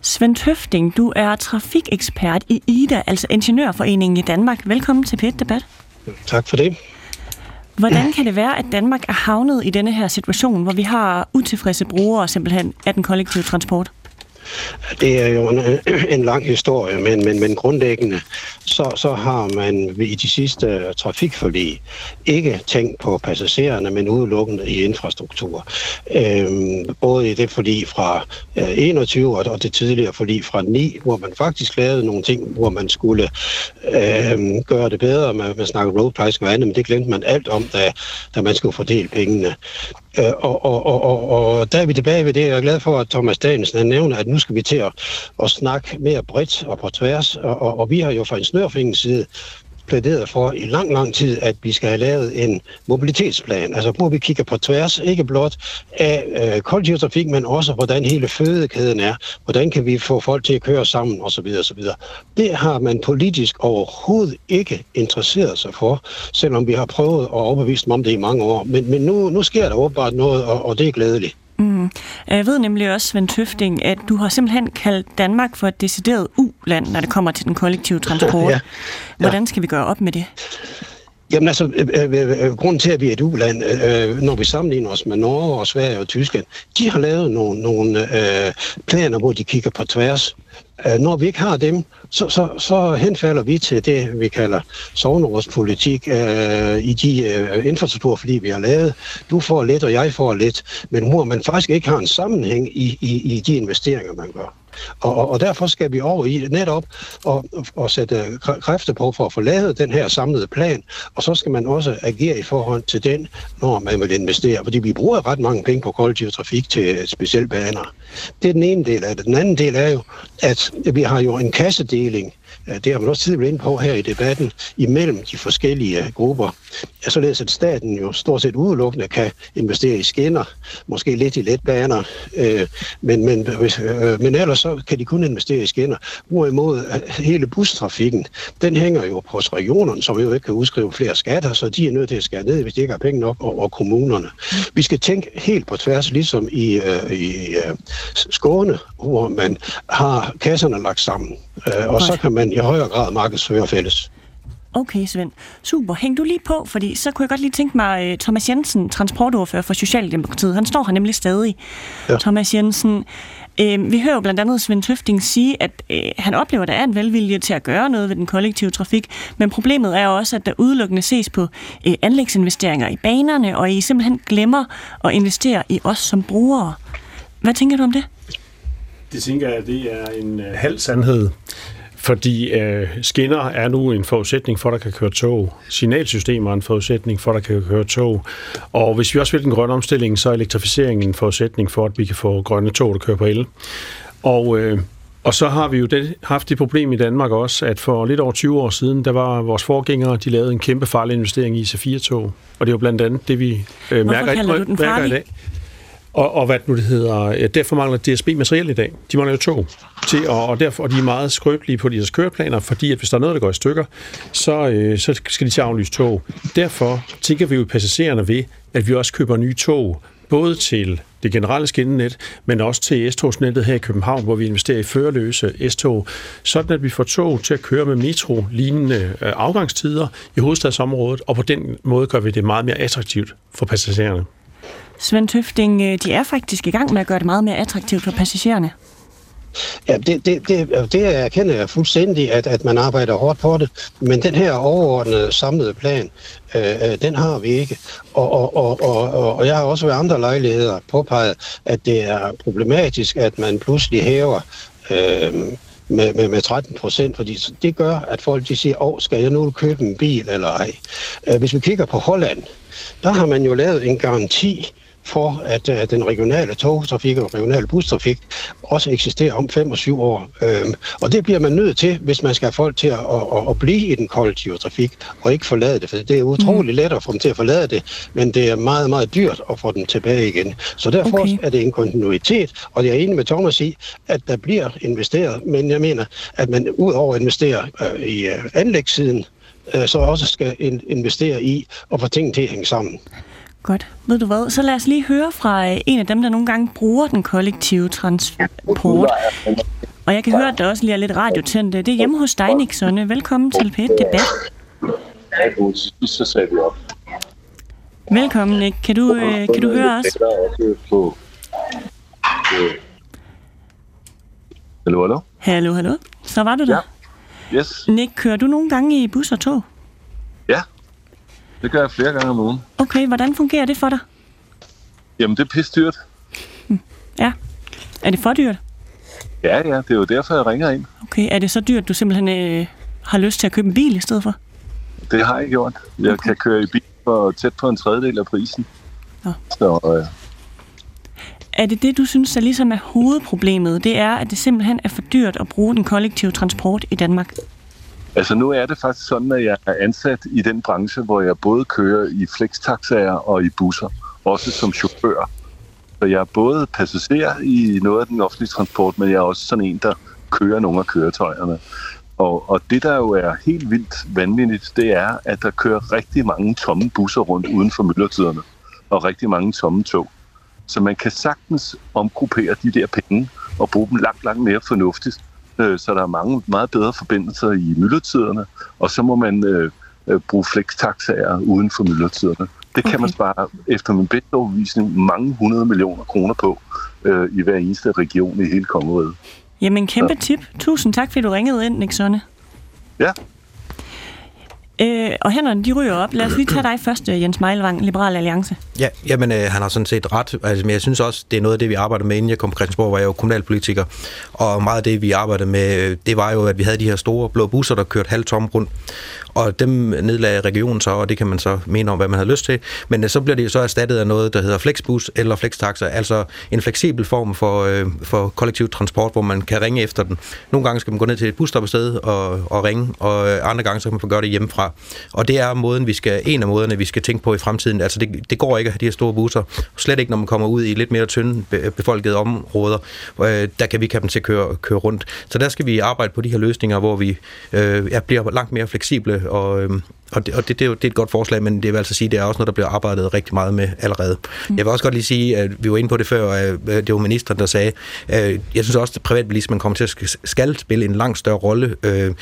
S2: Svend Høfting, du er trafikekspert i IDA, altså Ingeniørforeningen i Danmark. Velkommen til PET Debat.
S11: Tak for det.
S2: Hvordan kan det være, at Danmark er havnet i denne her situation, hvor vi har utilfredse brugere simpelthen af den kollektive transport?
S11: Det er jo en, en lang historie, men, men, men grundlæggende så, så har man i de sidste trafikforlig ikke tænkt på passagererne, men udelukkende i infrastruktur. Øhm, både i det forlig fra øh, 21 og det tidligere forlig fra 9, hvor man faktisk lavede nogle ting, hvor man skulle øh, gøre det bedre. Man, man snakkede road pricing og andet, men det glemte man alt om, da, da man skulle fordele pengene. Øh, og, og, og, og, og der er vi tilbage ved det. Jeg er glad for, at Thomas Danielsen nævner, at nu skal vi til at, at snakke mere bredt og på tværs. Og, og, og vi har jo fra en snørfingens side plæderet for i lang, lang tid, at vi skal have lavet en mobilitetsplan. Altså hvor vi kigger på tværs, ikke blot af øh, kollektiv trafik, men også hvordan hele fødekæden er. Hvordan kan vi få folk til at køre sammen osv. osv. Det har man politisk overhovedet ikke interesseret sig for, selvom vi har prøvet at overbevise dem om det i mange år. Men, men nu, nu sker der åbenbart noget, og, og det er glædeligt.
S2: Mm. Jeg ved nemlig også, Svend Tøfting, at du har simpelthen kaldt Danmark for et decideret u-land, når det kommer til den kollektive transport. Ja. Hvordan skal vi gøre op med det?
S11: Jamen altså, øh, øh, øh, grunden til, at vi er et uland, øh, når vi sammenligner os med Norge og Sverige og Tyskland, de har lavet nogle, nogle øh, planer, hvor de kigger på tværs. Øh, når vi ikke har dem, så, så, så henfalder vi til det, vi kalder sovnerådspolitik øh, i de øh, infrastruktur, fordi vi har lavet. Du får lidt, og jeg får lidt, men hvor man faktisk ikke har en sammenhæng i, i, i de investeringer, man gør. Og, og, og derfor skal vi over i netop og, og sætte kræfter på for at få lavet den her samlede plan, og så skal man også agere i forhold til den, når man vil investere, fordi vi bruger ret mange penge på kollektiv trafik til specielle baner. Det er den ene del af det. Den anden del er jo, at vi har jo en kassedeling øh, det har man også tidligere ind på her i debatten, imellem de forskellige grupper. Således at staten jo stort set udelukkende kan investere i skinner, måske lidt i letbaner, øh, men, men, øh, men ellers så kan de kun investere i skinner. Hvorimod hele bustrafikken, den hænger jo på regionerne, som jo ikke kan udskrive flere skatter, så de er nødt til at skære ned, hvis de ikke har penge nok, og kommunerne. Vi skal tænke helt på tværs, ligesom i, øh, i øh, Skåne, hvor man har kasserne lagt sammen. Øh, og så kan man i højere grad markedsføre fælles.
S2: Okay, Svend. Super. Hæng du lige på, fordi så kunne jeg godt lige tænke mig, uh, Thomas Jensen, transportordfører for Socialdemokratiet, han står her nemlig stadig. Ja. Thomas Jensen, øh, vi hører jo blandt andet Svend Tøfting sige, at øh, han oplever, at der er en velvilje til at gøre noget ved den kollektive trafik, men problemet er også, at der udelukkende ses på øh, anlægsinvesteringer i banerne, og I simpelthen glemmer at investere i os som brugere. Hvad tænker du om det?
S7: Det tænker jeg, det er en øh, halv sandhed. Fordi øh, skinner er nu en forudsætning for, at der kan køre tog. Signalsystemer er en forudsætning for, at der kan køre tog. Og hvis vi også vil den grønne omstilling, så er elektrificeringen en forudsætning for, at vi kan få grønne tog, der kører på el. Og, øh, og så har vi jo det, haft det problem i Danmark også, at for lidt over 20 år siden, der var vores forgængere, de lavede en kæmpe farlig investering i IC4-tog. Og det er jo blandt andet det, vi øh, mærker, mærker i dag. Og, og hvad nu det hedder, øh, derfor mangler DSB materiel i dag. De mangler jo tog. Til, og, og derfor og de er meget skrøbelige på deres køreplaner, fordi at hvis der er noget, der går i stykker, så, øh, så skal de til at aflyse tog. Derfor tænker vi jo passagererne ved, at vi også køber nye tog, både til det generelle skinnenet, men også til S-togsnettet her i København, hvor vi investerer i førerløse S-tog, sådan at vi får tog til at køre med metro-lignende øh, afgangstider i hovedstadsområdet, og på den måde gør vi det meget mere attraktivt for passagererne.
S2: Svend Tøfting, øh, de er faktisk i gang med at gøre det meget mere attraktivt for passagererne.
S11: Ja, det, det, det, det erkender jeg fuldstændig, at, at man arbejder hårdt på det. Men den her overordnede samlede plan, øh, øh den har vi ikke. Og, og, og, og, og jeg har også ved andre lejligheder påpeget, at det er problematisk, at man pludselig hæver øh, med, med, med 13 procent, fordi det gør, at folk de siger, åh, skal jeg nu købe en bil eller ej? Øh, hvis vi kigger på Holland, der har man jo lavet en garanti for, at uh, den regionale togtrafik og regionale bustrafik også eksisterer om 5 og 7 år. Øhm, og det bliver man nødt til, hvis man skal have folk til at, at, at blive i den kollektive trafik, og ikke forlade det. For det er utrolig mm. let at få dem til at forlade det, men det er meget, meget dyrt at få dem tilbage igen. Så derfor okay. er det en kontinuitet, og jeg er enig med Thomas i, at der bliver investeret, men jeg mener, at man ud over at investere uh, i uh, anlægssiden, uh, så også skal investere i at få tingene til at hænge sammen.
S2: Godt. Ved du hvad? Så lad os lige høre fra øh, en af dem, der nogle gange bruger den kollektive transport. Og jeg kan høre, at der også lige er lidt radiotændt. Det er hjemme hos dig, Nixonne. Velkommen til p Debat.
S12: Så sagde vi op.
S2: Velkommen, Nick. Kan du, øh, kan du høre os?
S12: Hallo, hallo?
S2: Hallo, hallo. Så var du der.
S12: Ja. Yes.
S2: Nick, kører du nogle gange i bus og tog?
S12: Det gør jeg flere gange om ugen.
S2: Okay, hvordan fungerer det for dig?
S12: Jamen, det er pisse dyrt.
S2: Ja. Er det for dyrt?
S12: Ja, ja, det er jo derfor, jeg ringer ind.
S2: Okay, er det så dyrt, du simpelthen øh, har lyst til at købe en bil i stedet for?
S12: Det har jeg gjort. Jeg okay. kan køre i bil for tæt på en tredjedel af prisen.
S2: Nå.
S12: Så øh,
S2: Er det det, du synes, der ligesom er hovedproblemet? Det er, at det simpelthen er for dyrt at bruge den kollektive transport i Danmark?
S12: Altså nu er det faktisk sådan, at jeg er ansat i den branche, hvor jeg både kører i flextaxaer og i busser, også som chauffør. Så jeg er både passager i noget af den offentlige transport, men jeg er også sådan en, der kører nogle af køretøjerne. Og, og det, der jo er helt vildt vanvittigt, det er, at der kører rigtig mange tomme busser rundt uden for myldretiderne, og rigtig mange tomme tog. Så man kan sagtens omgruppere de der penge og bruge dem langt, langt mere fornuftigt, øh, så der er mange meget bedre forbindelser i myldretiderne, og så må man øh, øh, bruge flextaxaer uden for myldretiderne. Det kan man spare efter min bedste overbevisning mange hundrede millioner kroner på øh, i hver eneste region i hele kongeriget.
S2: Jamen, kæmpe tip. Tusind tak, fordi du ringede ind, Nick Sonne.
S12: Ja.
S2: Øh, og hænderne, de ryger op. Lad os lige tage dig først, øh, Jens Meilvang, Liberal Alliance.
S8: Ja, jamen, øh, han har sådan set ret. Altså, men jeg synes også, det er noget af det, vi arbejder med, inden jeg kom på Christiansborg, var jeg jo kommunalpolitiker. Og meget af det, vi arbejdede med, øh, det var jo, at vi havde de her store blå busser, der kørte halvt tom rundt. Og dem nedlagde regionen så, og det kan man så mene om, hvad man har lyst til. Men øh, så bliver det jo så erstattet af noget, der hedder flexbus eller flextaxa, altså en fleksibel form for, øh, for kollektiv transport, hvor man kan ringe efter den. Nogle gange skal man gå ned til et busstoppested og, og ringe, og øh, andre gange så kan man få gøre det hjemmefra. Og det er måden, vi skal, en af måderne, vi skal tænke på i fremtiden. Altså det, det går ikke at have de her store busser, slet ikke når man kommer ud i lidt mere tynde befolkede områder. Øh, der kan vi ikke have dem til at køre, køre rundt. Så der skal vi arbejde på de her løsninger, hvor vi øh, ja, bliver langt mere fleksible og, øhm, og, det, og det, det, er jo det er et godt forslag, men det vil altså sige, det er også noget, der bliver arbejdet rigtig meget med allerede. Mm. Jeg vil også godt lige sige, at vi var inde på det før, at det var ministeren, der sagde, at jeg synes også, at privatbilismen kommer til at skal spille en langt større rolle. Øh,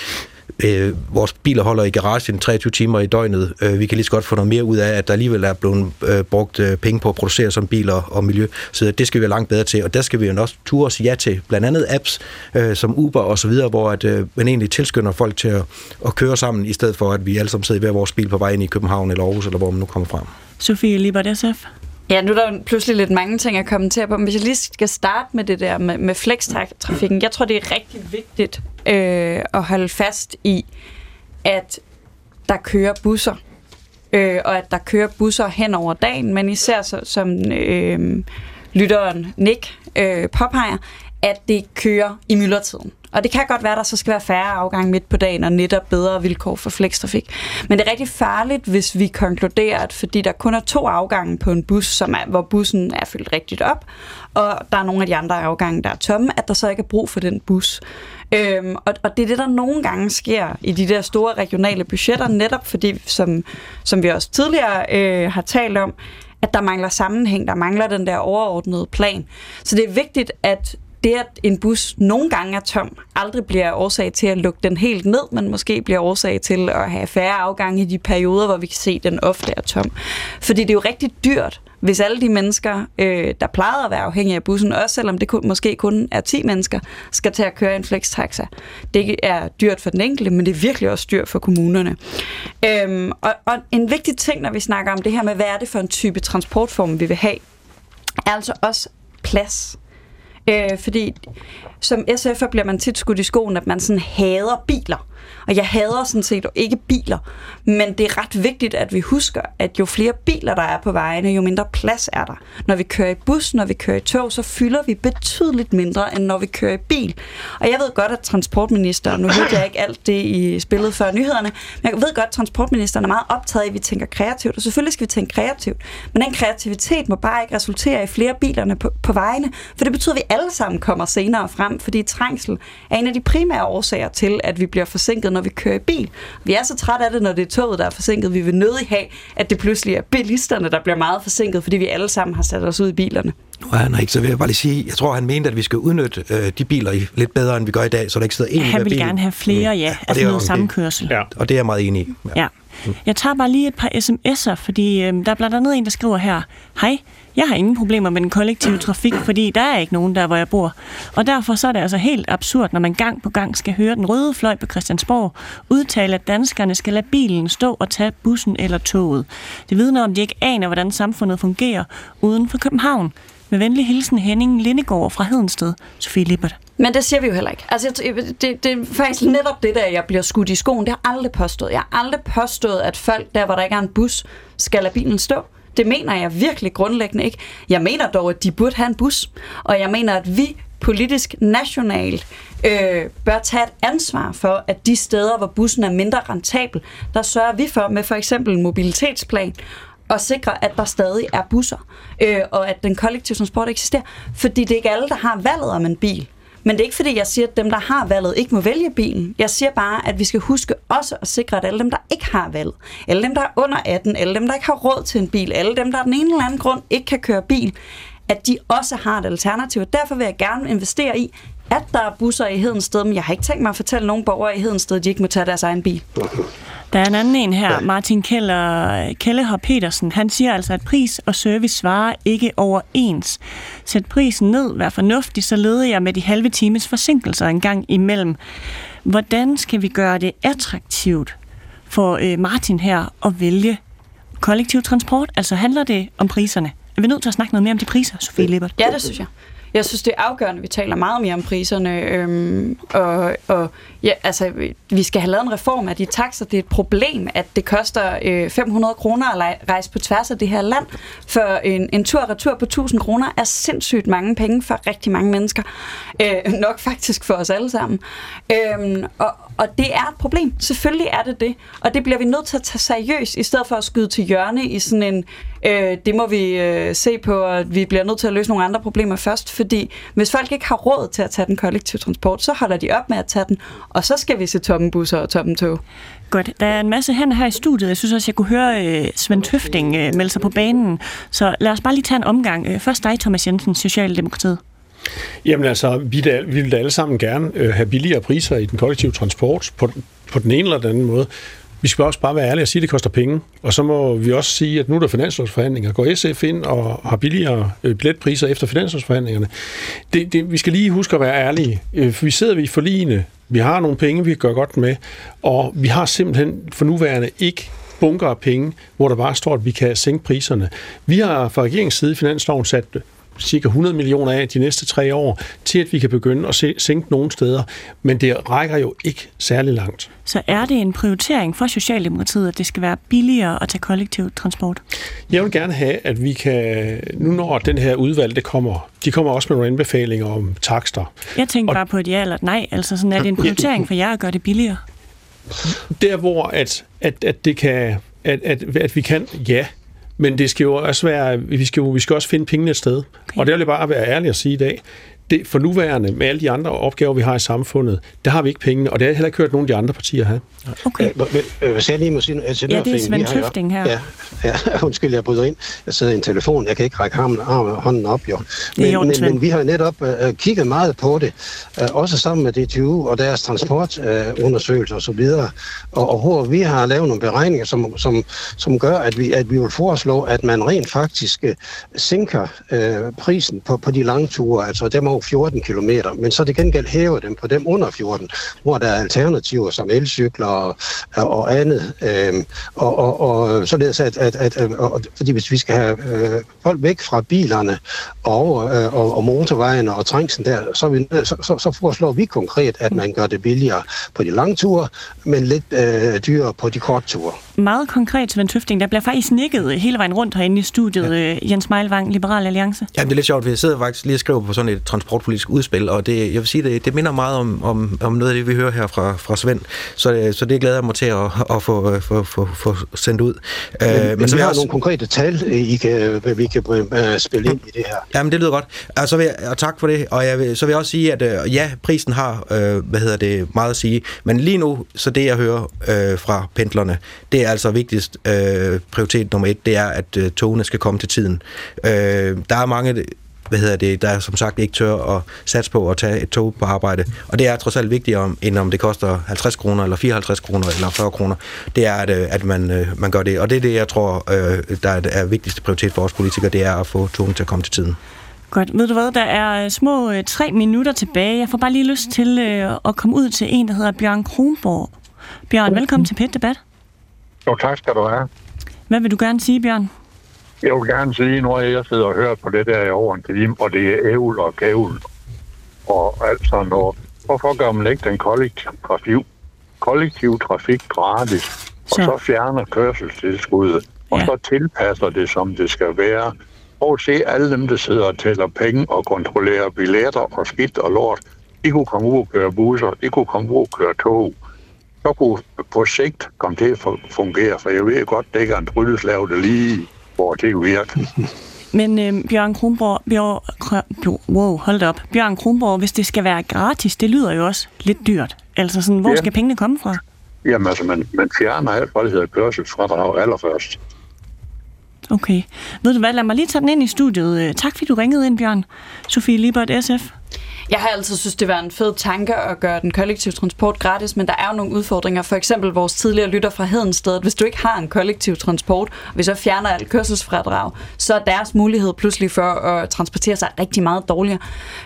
S8: øh, vores biler holder i garagen 23 timer i døgnet. Øh, vi kan lige så godt få noget mere ud af, at der alligevel er blevet øh, brugt øh, penge på at producere som biler og miljø. Så det skal vi være langt bedre til, og der skal vi jo også ture os ja til. Blandt andet apps øh, som Uber og så videre, hvor at, øh, man egentlig tilskynder folk til at, at køre sammen, i stedet for at vi alle sammen sidder i hver vores bil på vej ind i København eller Aarhus, eller hvor man nu kommer frem.
S2: Sofie Libert, SF.
S10: Ja, nu er der jo pludselig lidt mange ting at kommentere på, men hvis jeg lige skal starte med det der med, med flextrafikken. jeg tror, det er rigtig vigtigt øh, at holde fast i, at der kører busser, øh, og at der kører busser hen over dagen, men især så, som øh, lytteren Nick øh, påpeger, at det kører i myldretiden. Og det kan godt være, at der så skal være færre afgange midt på dagen og netop bedre vilkår for flekstrafik. Men det er rigtig farligt, hvis vi konkluderer, at fordi der kun er to afgange på en bus, som er, hvor bussen er fyldt rigtigt op, og der er nogle af de andre afgange, der er tomme, at der så ikke er brug for den bus. Øhm, og, og det er det, der nogle gange sker i de der store regionale budgetter, netop fordi, som, som vi også tidligere øh, har talt om, at der mangler sammenhæng, der mangler den der overordnede plan. Så det er vigtigt, at det, at en bus nogle gange er tom, aldrig bliver årsag til at lukke den helt ned, men måske bliver årsag til at have færre afgange i de perioder, hvor vi kan se, at den ofte er tom. Fordi det er jo rigtig dyrt, hvis alle de mennesker, øh, der plejede at være afhængige af bussen, også selvom det kun, måske kun er 10 mennesker, skal til at køre en flextaxa. Det er dyrt for den enkelte, men det er virkelig også dyrt for kommunerne. Øhm, og, og en vigtig ting, når vi snakker om det her med, hvad er det for en type transportform, vi vil have, er altså også plads. Øh, fordi som SF'er bliver man tit skudt i skoen, at man sådan hader biler. Og jeg hader sådan set ikke biler, men det er ret vigtigt, at vi husker, at jo flere biler, der er på vejene, jo mindre plads er der. Når vi kører i bus, når vi kører i tog, så fylder vi betydeligt mindre, end når vi kører i bil. Og jeg ved godt, at transportministeren, nu hørte jeg ikke alt det i spillet før nyhederne, men jeg ved godt, at transportministeren er meget optaget af, at vi tænker kreativt, og selvfølgelig skal vi tænke kreativt. Men den kreativitet må bare ikke resultere i flere bilerne på, på vejene, for det betyder, at vi alle sammen kommer senere frem, fordi trængsel er en af de primære årsager til, at vi bliver forsinket, når vi kører i bil. Vi er så trætte af det, når det er toget, der er forsinket. Vi vil nødig have, at det pludselig er bilisterne, der bliver meget forsinket, fordi vi alle sammen har sat os ud i bilerne.
S8: Nu er han ikke, så vil jeg bare lige sige, jeg tror, han mente, at vi skal udnytte øh, de biler i, lidt bedre, end vi gør i dag, så der ikke sidder en
S2: Han vil gerne have flere, ja, mm. altså noget sammenkørsel.
S8: Ja. Og det er jeg meget enig i.
S2: Ja. ja. Jeg tager bare lige et par sms'er, fordi øh, der er blandt andet en, der skriver her, Hej, jeg har ingen problemer med den kollektive trafik, fordi der er ikke nogen der, hvor jeg bor. Og derfor så er det altså helt absurd, når man gang på gang skal høre den røde fløj på Christiansborg udtale, at danskerne skal lade bilen stå og tage bussen eller toget. Det vidner om, de ikke aner, hvordan samfundet fungerer uden for København. Med venlig hilsen Henning Lindegård fra Hedensted, Sofie Lippert.
S10: Men det siger vi jo heller ikke. Altså, det, det er faktisk netop det der, jeg bliver skudt i skoen. Det har aldrig påstået. Jeg har aldrig påstået, at folk der, hvor der ikke er en bus, skal lade bilen stå. Det mener jeg virkelig grundlæggende ikke. Jeg mener dog, at de burde have en bus. Og jeg mener, at vi politisk nationalt øh, bør tage et ansvar for, at de steder, hvor bussen er mindre rentabel, der sørger vi for med for eksempel en mobilitetsplan og sikre, at der stadig er busser, øh, og at den kollektive transport eksisterer. Fordi det er ikke alle, der har valget om en bil. Men det er ikke fordi, jeg siger, at dem, der har valget, ikke må vælge bilen. Jeg siger bare, at vi skal huske også at sikre, at alle dem, der ikke har valget, alle dem, der er under 18, alle dem, der ikke har råd til en bil, alle dem, der af den ene eller anden grund ikke kan køre bil, at de også har et alternativ. Derfor vil jeg gerne investere i, at der er busser i Hedensted, men jeg har ikke tænkt mig at fortælle nogen borgere i Hedensted, at de ikke må tage deres egen bil.
S2: Der er en anden en her, Martin Keller, Kelleher Petersen. Han siger altså, at pris og service svarer ikke overens. Sæt prisen ned, vær fornuftig, så leder jeg med de halve times forsinkelser en gang imellem. Hvordan skal vi gøre det attraktivt for øh, Martin her at vælge kollektiv transport? Altså handler det om priserne? Er vi nødt til at snakke noget mere om de priser, Sofie Lippert?
S10: Ja, det synes jeg. Jeg synes, det er afgørende, at vi taler meget mere om priserne. Øhm, og, og ja, altså, vi skal have lavet en reform af de taxer. Det er et problem, at det koster øh, 500 kroner at rejse på tværs af det her land. For en, en tur og retur på 1000 kroner er sindssygt mange penge for rigtig mange mennesker. Øh, nok faktisk for os alle sammen. Øhm, og, og det er et problem. Selvfølgelig er det det. Og det bliver vi nødt til at tage seriøst, i stedet for at skyde til hjørne i sådan en, øh, det må vi øh, se på, og vi bliver nødt til at løse nogle andre problemer først. Fordi hvis folk ikke har råd til at tage den kollektive transport, så holder de op med at tage den, og så skal vi se toppen busser og toppen tog.
S2: Godt. Der er en masse hænder her i studiet. Jeg synes også, jeg kunne høre øh, Svend Tøfting øh, melde sig på banen. Så lad os bare lige tage en omgang. Øh, først dig, Thomas Jensen, Socialdemokratiet.
S7: Jamen altså, vi, da, vi vil da alle sammen gerne øh, have billigere priser i den kollektive transport på, på den ene eller den anden måde. Vi skal også bare være ærlige og sige, at det koster penge. Og så må vi også sige, at nu er der finanslovsforhandlinger. Går SF ind og har billigere øh, billetpriser efter finanslovsforhandlingerne? Det, det, vi skal lige huske at være ærlige. Øh, for vi sidder vi i forligende. Vi har nogle penge, vi kan gøre godt med. Og vi har simpelthen for nuværende ikke bunker af penge, hvor der bare står, at vi kan sænke priserne. Vi har fra regeringens side i finansloven sat cirka 100 millioner af de næste tre år, til at vi kan begynde at se, sænke nogle steder. Men det rækker jo ikke særlig langt.
S2: Så er det en prioritering for Socialdemokratiet, at det skal være billigere at tage kollektiv transport?
S7: Jeg vil gerne have, at vi kan, nu når den her udvalg det kommer, de kommer også med nogle anbefalinger om takster.
S2: Jeg tænker og, bare på et ja eller et nej. Altså sådan, er det en prioritering for jer at gøre det billigere?
S7: Der hvor at, at, at det kan, at, at, at vi kan, ja, men det skal jo også være, vi skal, jo, vi skal også finde pengene et sted. Okay. Og det vil jeg bare være ærlig at sige i dag det, for nuværende, med alle de andre opgaver, vi har i samfundet, der har vi ikke pengene, og det har heller ikke hørt nogen af de andre partier have.
S2: Okay.
S11: Men, øh, hvis jeg lige må sige noget
S2: Ja, det er Svend Tøfting her.
S11: Ja, ja, undskyld, jeg bryder ind. Jeg sidder i en telefon, jeg kan ikke række ham, arm, hånden op, jo. Men, men, men vi har netop uh, kigget meget på det, uh, også sammen med DTU og deres transportundersøgelser uh, osv., og, og hvor vi har lavet nogle beregninger, som, som, som gør, at vi, at vi vil foreslå, at man rent faktisk uh, sænker uh, prisen på, på de lange ture, altså dem over 14 km, men så det gengæld hæver dem på dem under 14, hvor der er alternativer som elcykler og, og andet. Øhm, og, og, og således at, at, at, at og, fordi hvis vi skal have øh, folk væk fra bilerne og, øh, og, og motorvejene og trængsen der, så, vi, så, så, så foreslår vi konkret, at man gør det billigere på de lange ture, men lidt øh, dyrere på de korte ture.
S2: Meget konkret, Svend Tøfting, der bliver faktisk nikket hele vejen rundt herinde i studiet. Ja. Øh, Jens Meilvang, Liberal Alliance.
S8: Jamen, det er lidt sjovt, for jeg sidder faktisk lige og skriver på sådan et transportpolitisk udspil, og det, jeg vil sige, det, det minder meget om, om, om noget af det, vi hører her fra, fra Svend. Så, så det glæder jeg mig til at, at få, få, få, få sendt ud.
S11: Men, uh, men, men så vi har også... nogle konkrete tal, I kan, vi kan uh, spille ind i det her.
S8: Jamen, det lyder godt. Og, så vil jeg, og tak for det. Og jeg vil, så vil jeg også sige, at ja, prisen har hvad hedder det, meget at sige. Men lige nu, så det jeg hører uh, fra pendlerne, det er altså vigtigst uh, prioritet nummer et, det er, at uh, togene skal komme til tiden. Uh, der er mange hvad hedder det, der som sagt ikke tør at satse på at tage et tog på arbejde. Og det er trods alt vigtigere, end om det koster 50 kroner, eller 54 kroner, eller 40 kroner. Det er, at, øh, at man, øh, man gør det. Og det er det, jeg tror, der er vigtigste prioritet for os politikere, det er at få togen til at komme til tiden.
S2: Godt. Ved du hvad, der er små tre minutter tilbage. Jeg får bare lige lyst til at komme ud til en, der hedder Bjørn Kronborg. Bjørn, velkommen til Pet Debat.
S13: Jo, tak skal du have.
S2: Hvad vil du gerne sige, Bjørn?
S13: Jeg vil gerne sige, når jeg sidder og hører på det der i over en time, og det er ævl og gævl og alt sådan noget. Hvorfor gør man ikke den kollektiv trafik, kollektiv trafik gratis, så. og så fjerner kørselstilskuddet, og ja. så tilpasser det, som det skal være. Og se alle dem, der sidder og tæller penge og kontrollerer billetter og skidt og lort. De kunne komme ud og køre busser, de kunne komme ud og køre tog så kunne på sigt komme til at fungere, for jeg ved godt, det ikke er en trylleslav, der lige hvor det virker.
S2: Men øh, Bjørn Kronborg, Bjørn, wow, hold op. Bjørn Kronborg, hvis det skal være gratis, det lyder jo også lidt dyrt. Altså sådan, hvor ja. skal pengene komme fra?
S13: Jamen altså, man, man fjerner alt, hvad det hedder kørselsfradrag allerførst.
S2: Okay. Ved du hvad, lad mig lige tage den ind i studiet. Øh, tak fordi du ringede ind, Bjørn. Sofie Libert, SF.
S10: Jeg har altid synes, det var en fed tanke at gøre den kollektive transport gratis, men der er jo nogle udfordringer. For eksempel vores tidligere lytter fra Hedensted. Hvis du ikke har en kollektiv transport, og vi så fjerner alt kørselsfradrag, så er deres mulighed pludselig for at transportere sig rigtig meget dårligere.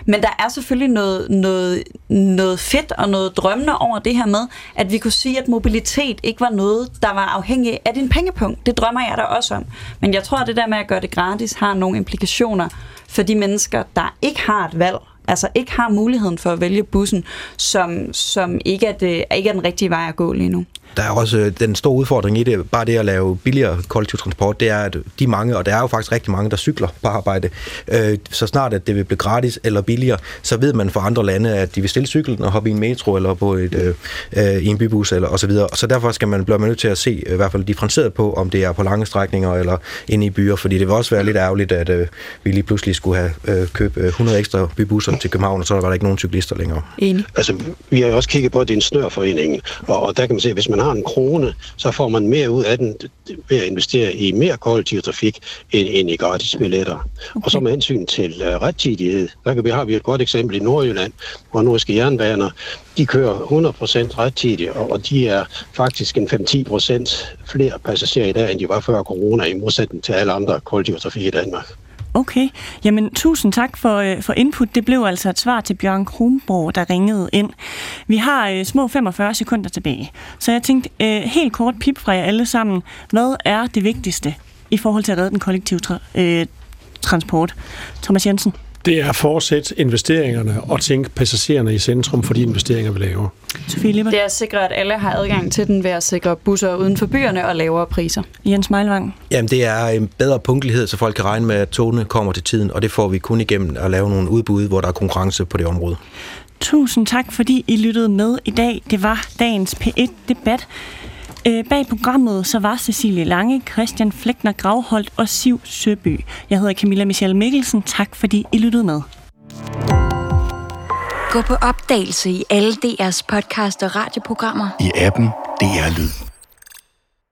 S10: Men der er selvfølgelig noget, noget, noget fedt og noget drømmende over det her med, at vi kunne sige, at mobilitet ikke var noget, der var afhængig af din pengepunkt. Det drømmer jeg da også om. Men jeg tror, at det der med at gøre det gratis har nogle implikationer for de mennesker, der ikke har et valg altså ikke har muligheden for at vælge bussen, som, som ikke, er det, ikke er den rigtige vej at gå lige nu
S8: der er også øh, den store udfordring i det, bare det at lave billigere kollektiv transport, det er, at de mange, og der er jo faktisk rigtig mange, der cykler på arbejde, øh, så snart at det vil blive gratis eller billigere, så ved man fra andre lande, at de vil stille cyklen og hoppe i en metro eller på et, øh, øh, i en bybus eller og så videre. Så derfor skal man blive nødt til at se i hvert fald differentieret på, om det er på lange strækninger eller inde i byer, fordi det vil også være lidt ærgerligt, at øh, vi lige pludselig skulle have øh, købt 100 ekstra bybusser til København, og så var der ikke nogen cyklister længere.
S11: Enig. Altså, vi har jo også kigget på, at det er en snørforening, og, og der kan man se, at hvis man har en krone, så får man mere ud af den ved at investere i mere kollektiv trafik end, end i gratis billetter. Okay. Og så med hensyn til uh, rettidighed, der kan vi, har vi et godt eksempel i Nordjylland, hvor nordiske jernbaner, de kører 100% rettidigt, og, og de er faktisk en 5-10% flere passagerer i dag, end de var før corona, i modsætning til alle andre kollektive trafik i Danmark.
S2: Okay, jamen tusind tak for, øh, for input. Det blev altså et svar til Bjørn Kronborg, der ringede ind. Vi har øh, små 45 sekunder tilbage, så jeg tænkte øh, helt kort pip fra jer alle sammen. Hvad er det vigtigste i forhold til at redde den kollektive tra- øh, transport? Thomas Jensen?
S7: Det er at fortsætte investeringerne og tænke passagererne i centrum for de investeringer, vi laver.
S10: Det er at sikre, at alle har adgang til den ved at sikre busser uden for byerne og lavere priser.
S2: Jens Meilvang.
S8: Jamen, det er en bedre punktlighed, så folk kan regne med, at togene kommer til tiden, og det får vi kun igennem at lave nogle udbud, hvor der er konkurrence på det område.
S2: Tusind tak, fordi I lyttede med i dag. Det var dagens P1-debat. Øh, bag programmet så var Cecilie Lange, Christian Flækner Gravholdt og Siv Søby. Jeg hedder Camilla Michelle Mikkelsen. Tak fordi I lyttede med.
S14: Gå på opdagelse i alle DR's podcast og radioprogrammer.
S15: I appen DR Lyd.